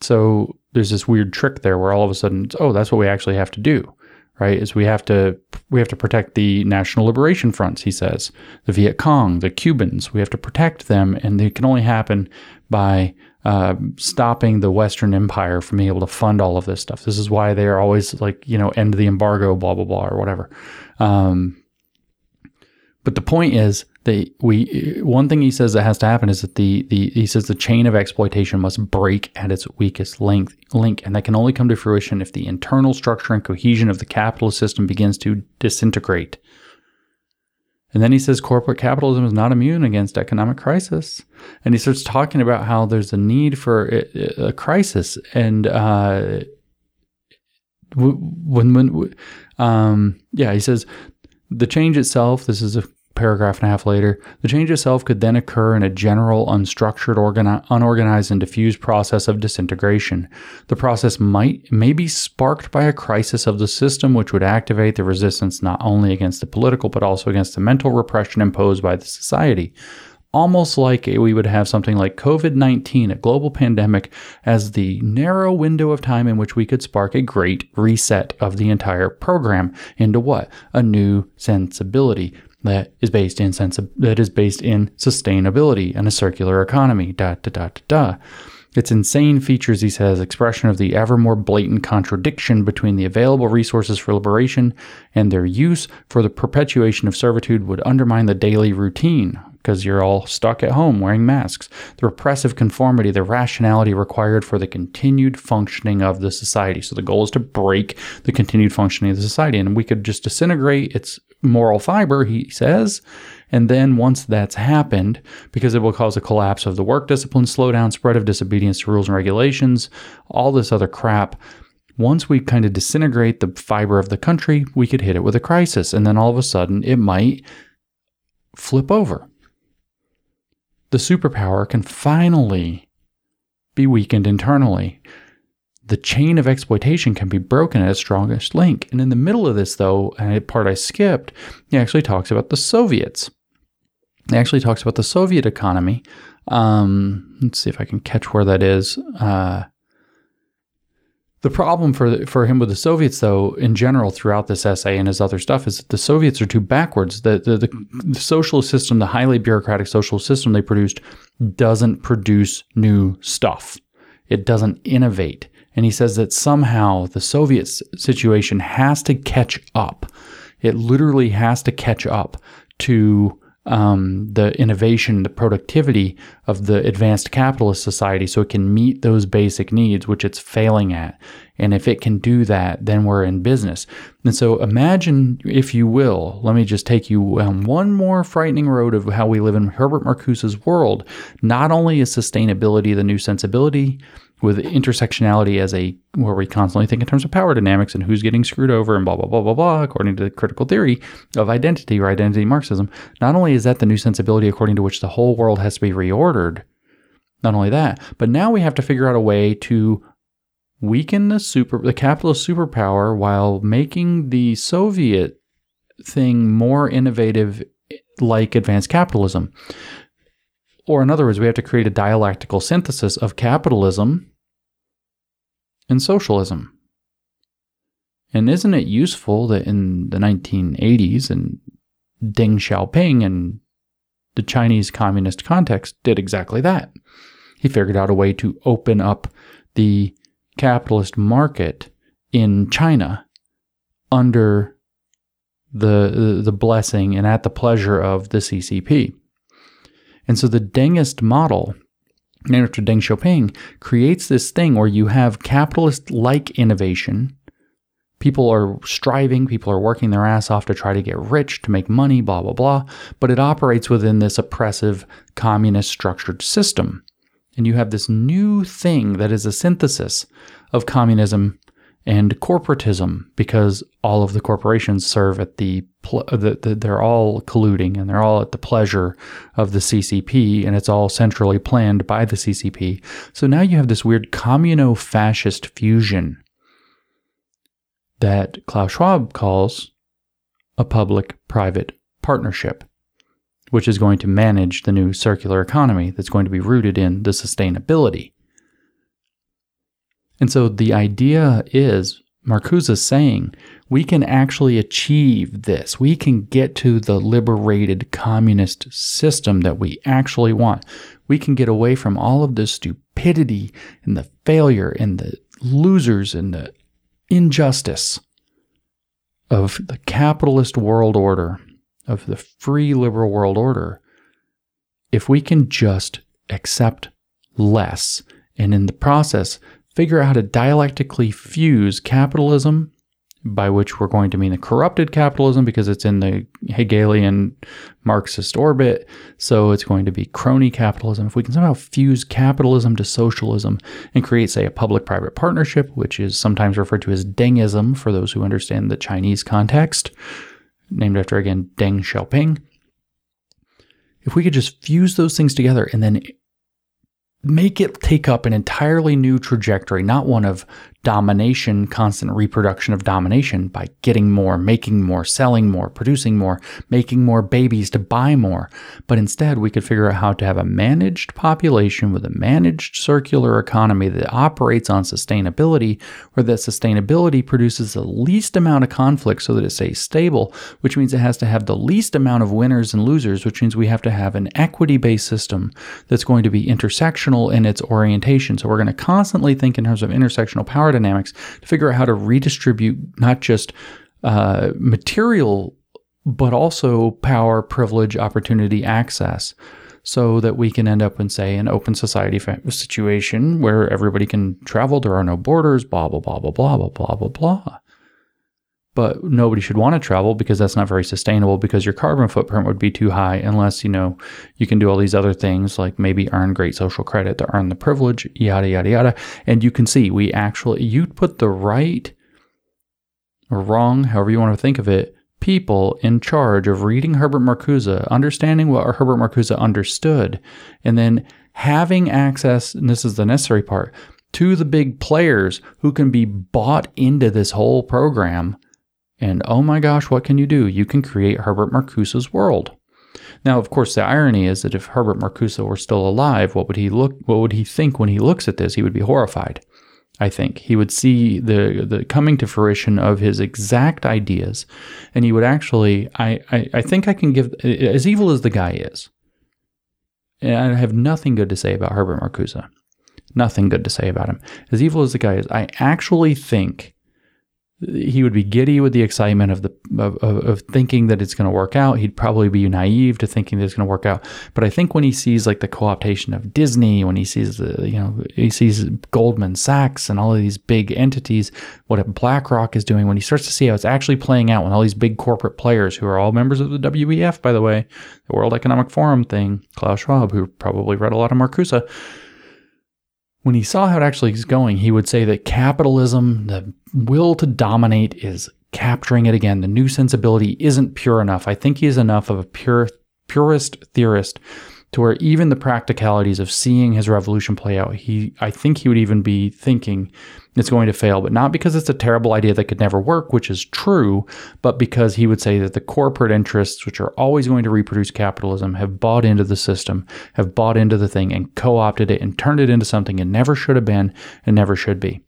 A: So there's this weird trick there where all of a sudden, oh, that's what we actually have to do, right? Is we have to we have to protect the national liberation fronts. He says the Viet Cong, the Cubans. We have to protect them, and it can only happen by uh, stopping the Western Empire from being able to fund all of this stuff. This is why they are always like you know end the embargo, blah blah blah, or whatever. Um, but the point is that we one thing he says that has to happen is that the the he says the chain of exploitation must break at its weakest length link, and that can only come to fruition if the internal structure and cohesion of the capitalist system begins to disintegrate. And then he says corporate capitalism is not immune against economic crisis. And he starts talking about how there's a need for a, crisis. And uh, when, when, um, yeah, he says the change itself, this is a paragraph and a half later, the change itself could then occur in a general, unstructured, organi- unorganized, and diffused process of disintegration. The process might may be sparked by a crisis of the system, which would activate the resistance not only against the political but also against the mental repression imposed by the society. Almost like we would have something like COVID 19, a global pandemic, as the narrow window of time in which we could spark a great reset of the entire program into what? A new sensibility that is based in sense that is based in sustainability and a circular economy. Da da da da da. Its insane features, he says, expression of the ever more blatant contradiction between the available resources for liberation and their use for the perpetuation of servitude would undermine the daily routine because you're all stuck at home wearing masks. The repressive conformity, the rationality required for the continued functioning of the society. So the goal is to break the continued functioning of the society. And we could just disintegrate its moral fiber, he says. And then once that's happened, because it will cause a collapse of the work discipline, slowdown, spread of disobedience to rules and regulations, all this other crap, once we kind of disintegrate the fiber of the country, we could hit it with a crisis. And then all of a sudden, it might flip over. The superpower can finally be weakened internally the chain of exploitation can be broken at its strongest link. And in the middle of this, though, and a part I skipped, he actually talks about the Soviets. He actually talks about the Soviet economy. Um, let's see if I can catch where that is. Uh, the problem for for him with the Soviets, though, in general, throughout this essay and his other stuff, is that the Soviets are too backwards. The, the, the, the socialist system, the highly bureaucratic socialist system they produced, doesn't produce new stuff. It doesn't innovate. And he says that somehow the Soviet situation has to catch up. It literally has to catch up to um, the innovation, the productivity of the advanced capitalist society so it can meet those basic needs, which it's failing at. And if it can do that, then we're in business. And so imagine, if you will, let me just take you on one more frightening road of how we live in Herbert Marcuse's world. Not only is sustainability the new sensibility, with intersectionality as a where we constantly think in terms of power dynamics and who's getting screwed over and blah blah blah blah blah according to the critical theory of identity or identity marxism. Not only is that the new sensibility according to which the whole world has to be reordered not only that but now we have to figure out a way to weaken the super the capitalist superpower while making the soviet thing more innovative like advanced capitalism or in other words we have to create a dialectical synthesis of capitalism and socialism. And isn't it useful that in the 1980s and Deng Xiaoping and the Chinese communist context did exactly that? He figured out a way to open up the capitalist market in China under the the blessing and at the pleasure of the CCP. And so the Dengist model named after Deng Xiaoping, creates this thing where you have capitalist like innovation. People are striving, people are working their ass off to try to get rich, to make money, blah, blah, blah. But it operates within this oppressive communist structured system. And you have this new thing that is a synthesis of communism and corporatism because all of the corporations serve at the, uh, the, the, they're all colluding and they're all at the pleasure of the CCP and it's all centrally planned by the CCP. So now you have this weird communo-fascist fusion that Klaus Schwab calls a public-private partnership, which is going to manage the new circular economy that's going to be rooted in the sustainability and so the idea is Marcuse is saying we can actually achieve this. We can get to the liberated communist system that we actually want. We can get away from all of the stupidity and the failure and the losers and the injustice of the capitalist world order, of the free liberal world order, if we can just accept less and in the process figure out how to dialectically fuse capitalism, by which we're going to mean the corrupted capitalism because it's in the Hegelian Marxist orbit. So it's going to be crony capitalism. If we can somehow fuse capitalism to socialism and create, say, a public private partnership, which is sometimes referred to as Dengism for those who understand the Chinese context, named after, again, Deng Xiaoping. If we could just fuse those things together and then make it take up an entirely new trajectory, not one of domination, constant reproduction of domination by getting more, making more, selling more, producing more, making more babies to buy more. But instead, we could figure out how to have a managed population with a managed circular economy that operates on sustainability, where that sustainability produces the least amount of conflict so that it stays stable, which means it has to have the least amount of winners and losers, which means we have to have an equity based system that's going to be intersectional in its orientation. So we're going to constantly think in terms of intersectional power power dynamics to figure out how to redistribute not just uh, material, but also power, privilege, opportunity, access so that we can end up in, say, an open society situation where everybody can travel, there are no borders, blah, blah, blah, blah, blah, blah, blah, blah, blah but nobody should want to travel because that's not very sustainable because your carbon footprint would be too high unless you know you can do all these other things like maybe earn great social credit to earn the privilege yada yada yada. And you can see we actually you put the right or wrong however you want to think of it people in charge of reading Herbert Marcuse understanding what Herbert Marcuse understood and then having access and this is the necessary part to the big players who can be bought into this whole program and oh my gosh, what can you do? You can create Herbert Marcuse's world. Now, of course, the irony is that if Herbert Marcuse were still alive, what would he look? What would he think when he looks at this? He would be horrified. I think he would see the the coming to fruition of his exact ideas, and he would actually. I I, I think I can give as evil as the guy is. And I have nothing good to say about Herbert Marcuse. Nothing good to say about him. As evil as the guy is, I actually think he would be giddy with the excitement of the of, of thinking that it's going to work out. He'd probably be naive to thinking that it's going to work out. But I think when he sees like the co-optation of Disney, when he sees the you know he sees Goldman Sachs and all of these big entities, what BlackRock is doing, when he starts to see how it's actually playing out, when all these big corporate players who are all members of the WEF, by the way, the World Economic Forum thing, Klaus Schwab, who probably read a lot of Marcuse when he saw how it actually is going, he would say that capitalism, the will to dominate, is capturing it again. The new sensibility isn't pure enough. I think he is enough of a pure, purist theorist to where even the practicalities of seeing his revolution play out, he I think he would even be thinking it's going to fail, but not because it's a terrible idea that could never work, which is true, but because he would say that the corporate interests, which are always going to reproduce capitalism, have bought into the system, have bought into the thing and co-opted it and turned it into something it never should have been and never should be.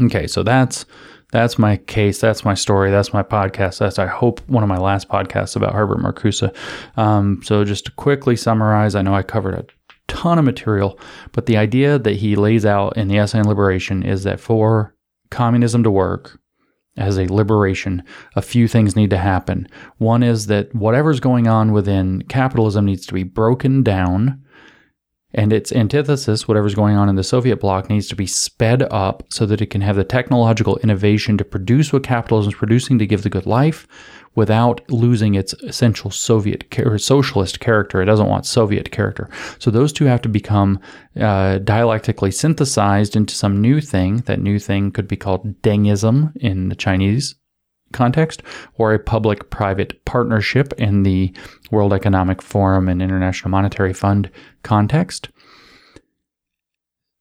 A: Okay, so that's that's my case. That's my story. That's my podcast. That's, I hope, one of my last podcasts about Herbert Marcuse. Um, so, just to quickly summarize, I know I covered a ton of material, but the idea that he lays out in the Essay on Liberation is that for communism to work, as a liberation, a few things need to happen. One is that whatever's going on within capitalism needs to be broken down And its antithesis, whatever's going on in the Soviet bloc, needs to be sped up so that it can have the technological innovation to produce what capitalism is producing to give the good life without losing its essential Soviet or socialist character. It doesn't want Soviet character. So those two have to become uh, dialectically synthesized into some new thing. That new thing could be called Dengism in the Chinese context or a public private partnership in the World Economic Forum and International Monetary Fund context.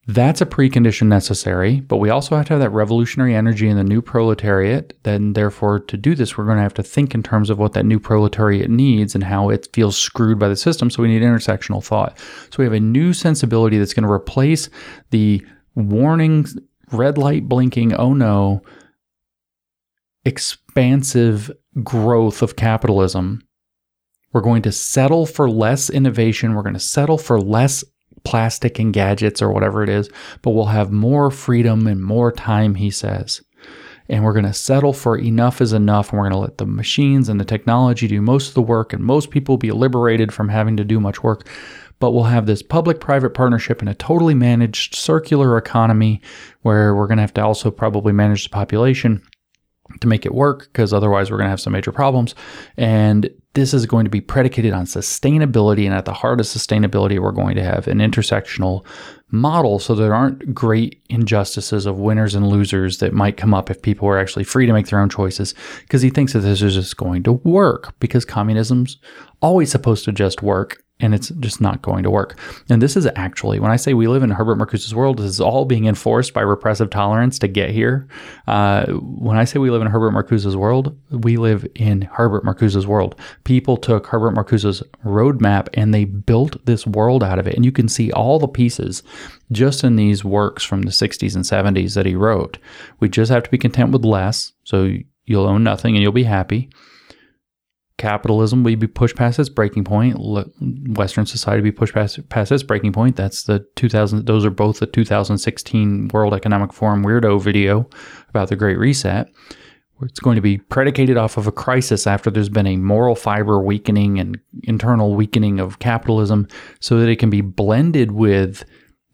A: That's a precondition necessary, but we also have to have that revolutionary energy in the new proletariat. Then, therefore, to do this, we're going to have to think in terms of what that new proletariat needs and how it feels screwed by the system. So, we need intersectional thought. So, we have a new sensibility that's going to replace the warning, red light blinking, oh no, expansive growth of capitalism. We're going to settle for less innovation. We're going to settle for less plastic and gadgets or whatever it is, but we'll have more freedom and more time, he says. And we're going to settle for enough is enough, and we're going to let the machines and the technology do most of the work, and most people be liberated from having to do much work. But we'll have this public private partnership in a totally managed circular economy where we're going to have to also probably manage the population to make it work because otherwise we're going to have some major problems. And this is going to be predicated on sustainability. And at the heart of sustainability, we're going to have an intersectional model so there aren't great injustices of winners and losers that might come up if people were actually free to make their own choices because he thinks that this is just going to work because communism's always supposed to just work and it's just not going to work. And this is actually, when I say we live in Herbert Marcuse's world, this is all being enforced by repressive tolerance to get here. Uh, when I say we live in Herbert Marcuse's world, we live in Herbert Marcuse's world. People took Herbert Marcuse's roadmap and they built this world out of it. And you can see all the pieces just in these works from the 60s and 70s that he wrote. We just have to be content with less. So you'll own nothing and you'll be happy capitalism will be pushed past its breaking point. Western society will be pushed past, past its breaking point. That's the 2000. Those are both the 2016 World Economic Forum weirdo video about the Great Reset. It's going to be predicated off of a crisis after there's been a moral fiber weakening and internal weakening of capitalism, so that it can be blended with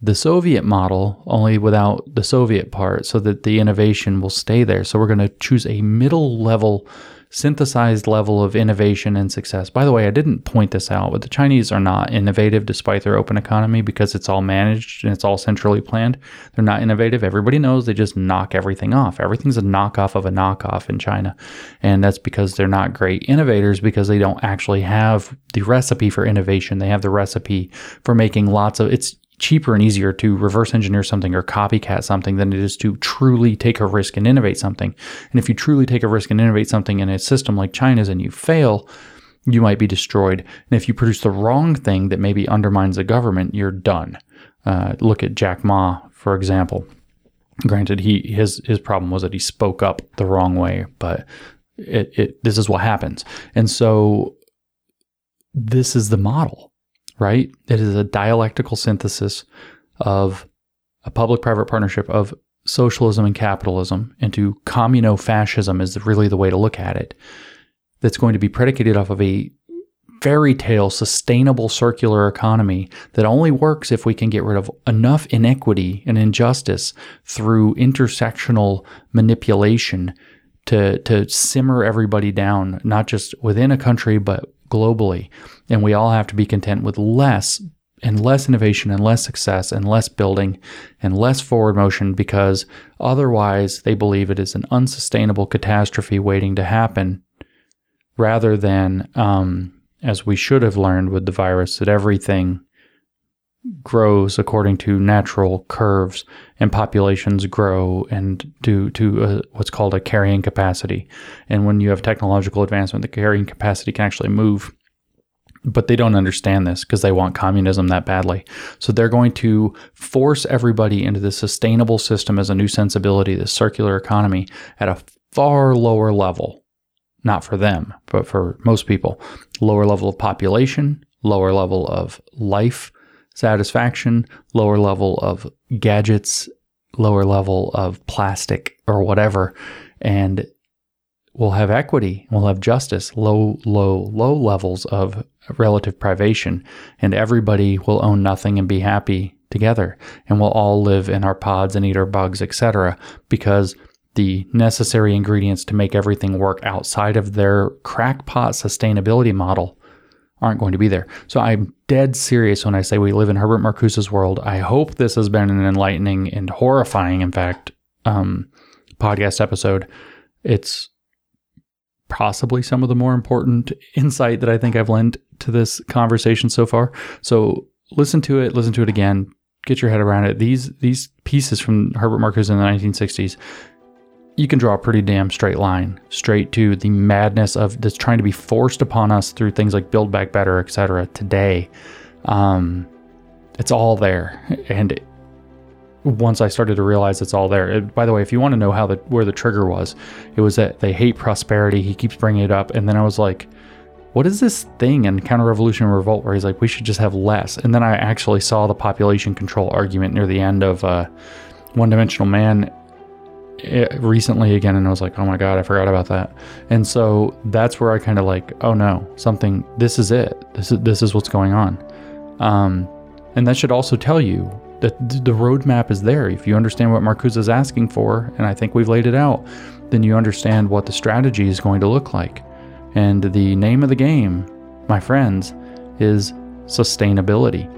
A: the Soviet model, only without the Soviet part, so that the innovation will stay there. So we're going to choose a middle level synthesized level of innovation and success. By the way, I didn't point this out, but the Chinese are not innovative despite their open economy because it's all managed and it's all centrally planned. They're not innovative. Everybody knows they just knock everything off. Everything's a knockoff of a knockoff in China. And that's because they're not great innovators because they don't actually have the recipe for innovation. They have the recipe for making lots of it's cheaper and easier to reverse engineer something or copycat something than it is to truly take a risk and innovate something. And if you truly take a risk and innovate something in a system like China's and you fail, you might be destroyed. And if you produce the wrong thing that maybe undermines the government, you're done. Uh, look at Jack Ma, for example. Granted, he his his problem was that he spoke up the wrong way, but it, it this is what happens. And so this is the model right? It is a dialectical synthesis of a public private partnership of socialism and capitalism into communo fascism is really the way to look at it. That's going to be predicated off of a fairy tale sustainable circular economy that only works if we can get rid of enough inequity and injustice through intersectional manipulation to to simmer everybody down not just within a country but globally. And we all have to be content with less and less innovation and less success and less building and less forward motion because otherwise they believe it is an unsustainable catastrophe waiting to happen rather than, um, as we should have learned with the virus, that everything grows according to natural curves and populations grow and to to uh, what's called a carrying capacity. And when you have technological advancement the carrying capacity can actually move. But they don't understand this because they want communism that badly. So they're going to force everybody into the sustainable system as a new sensibility the circular economy at a far lower level. Not for them but for most people. Lower level of population lower level of life satisfaction, lower level of gadgets, lower level of plastic or whatever. And we'll have equity, we'll have justice, low, low, low levels of relative privation, and everybody will own nothing and be happy together. And we'll all live in our pods and eat our bugs, etc. Because the necessary ingredients to make everything work outside of their crackpot sustainability model aren't going to be there. So I'm dead serious when I say we live in Herbert Marcuse's world. I hope this has been an enlightening and horrifying, in fact, um, podcast episode. It's possibly some of the more important insight that I think I've lent to this conversation so far. So listen to it, listen to it again, get your head around it. These these pieces from Herbert Marcuse in the 1960s you can draw a pretty damn straight line straight to the madness of that's trying to be forced upon us through things like Build Back Better, etc. Today, um, it's all there, and once I started to realize it's all there. It, by the way, if you want to know how the where the trigger was, it was that they hate prosperity. He keeps bringing it up, and then I was like, "What is this thing in Counter Revolution Revolt where he's like, we should just have less?" And then I actually saw the population control argument near the end of uh, One Dimensional Man, it recently again and I was like, oh my God, I forgot about that. And so that's where I kind of like, oh no, something, this is it. This is, this is what's going on. Um, and that should also tell you that the roadmap is there. If you understand what Marcuse is asking for, and I think we've laid it out, then you understand what the strategy is going to look like. And the name of the game, my friends, is sustainability.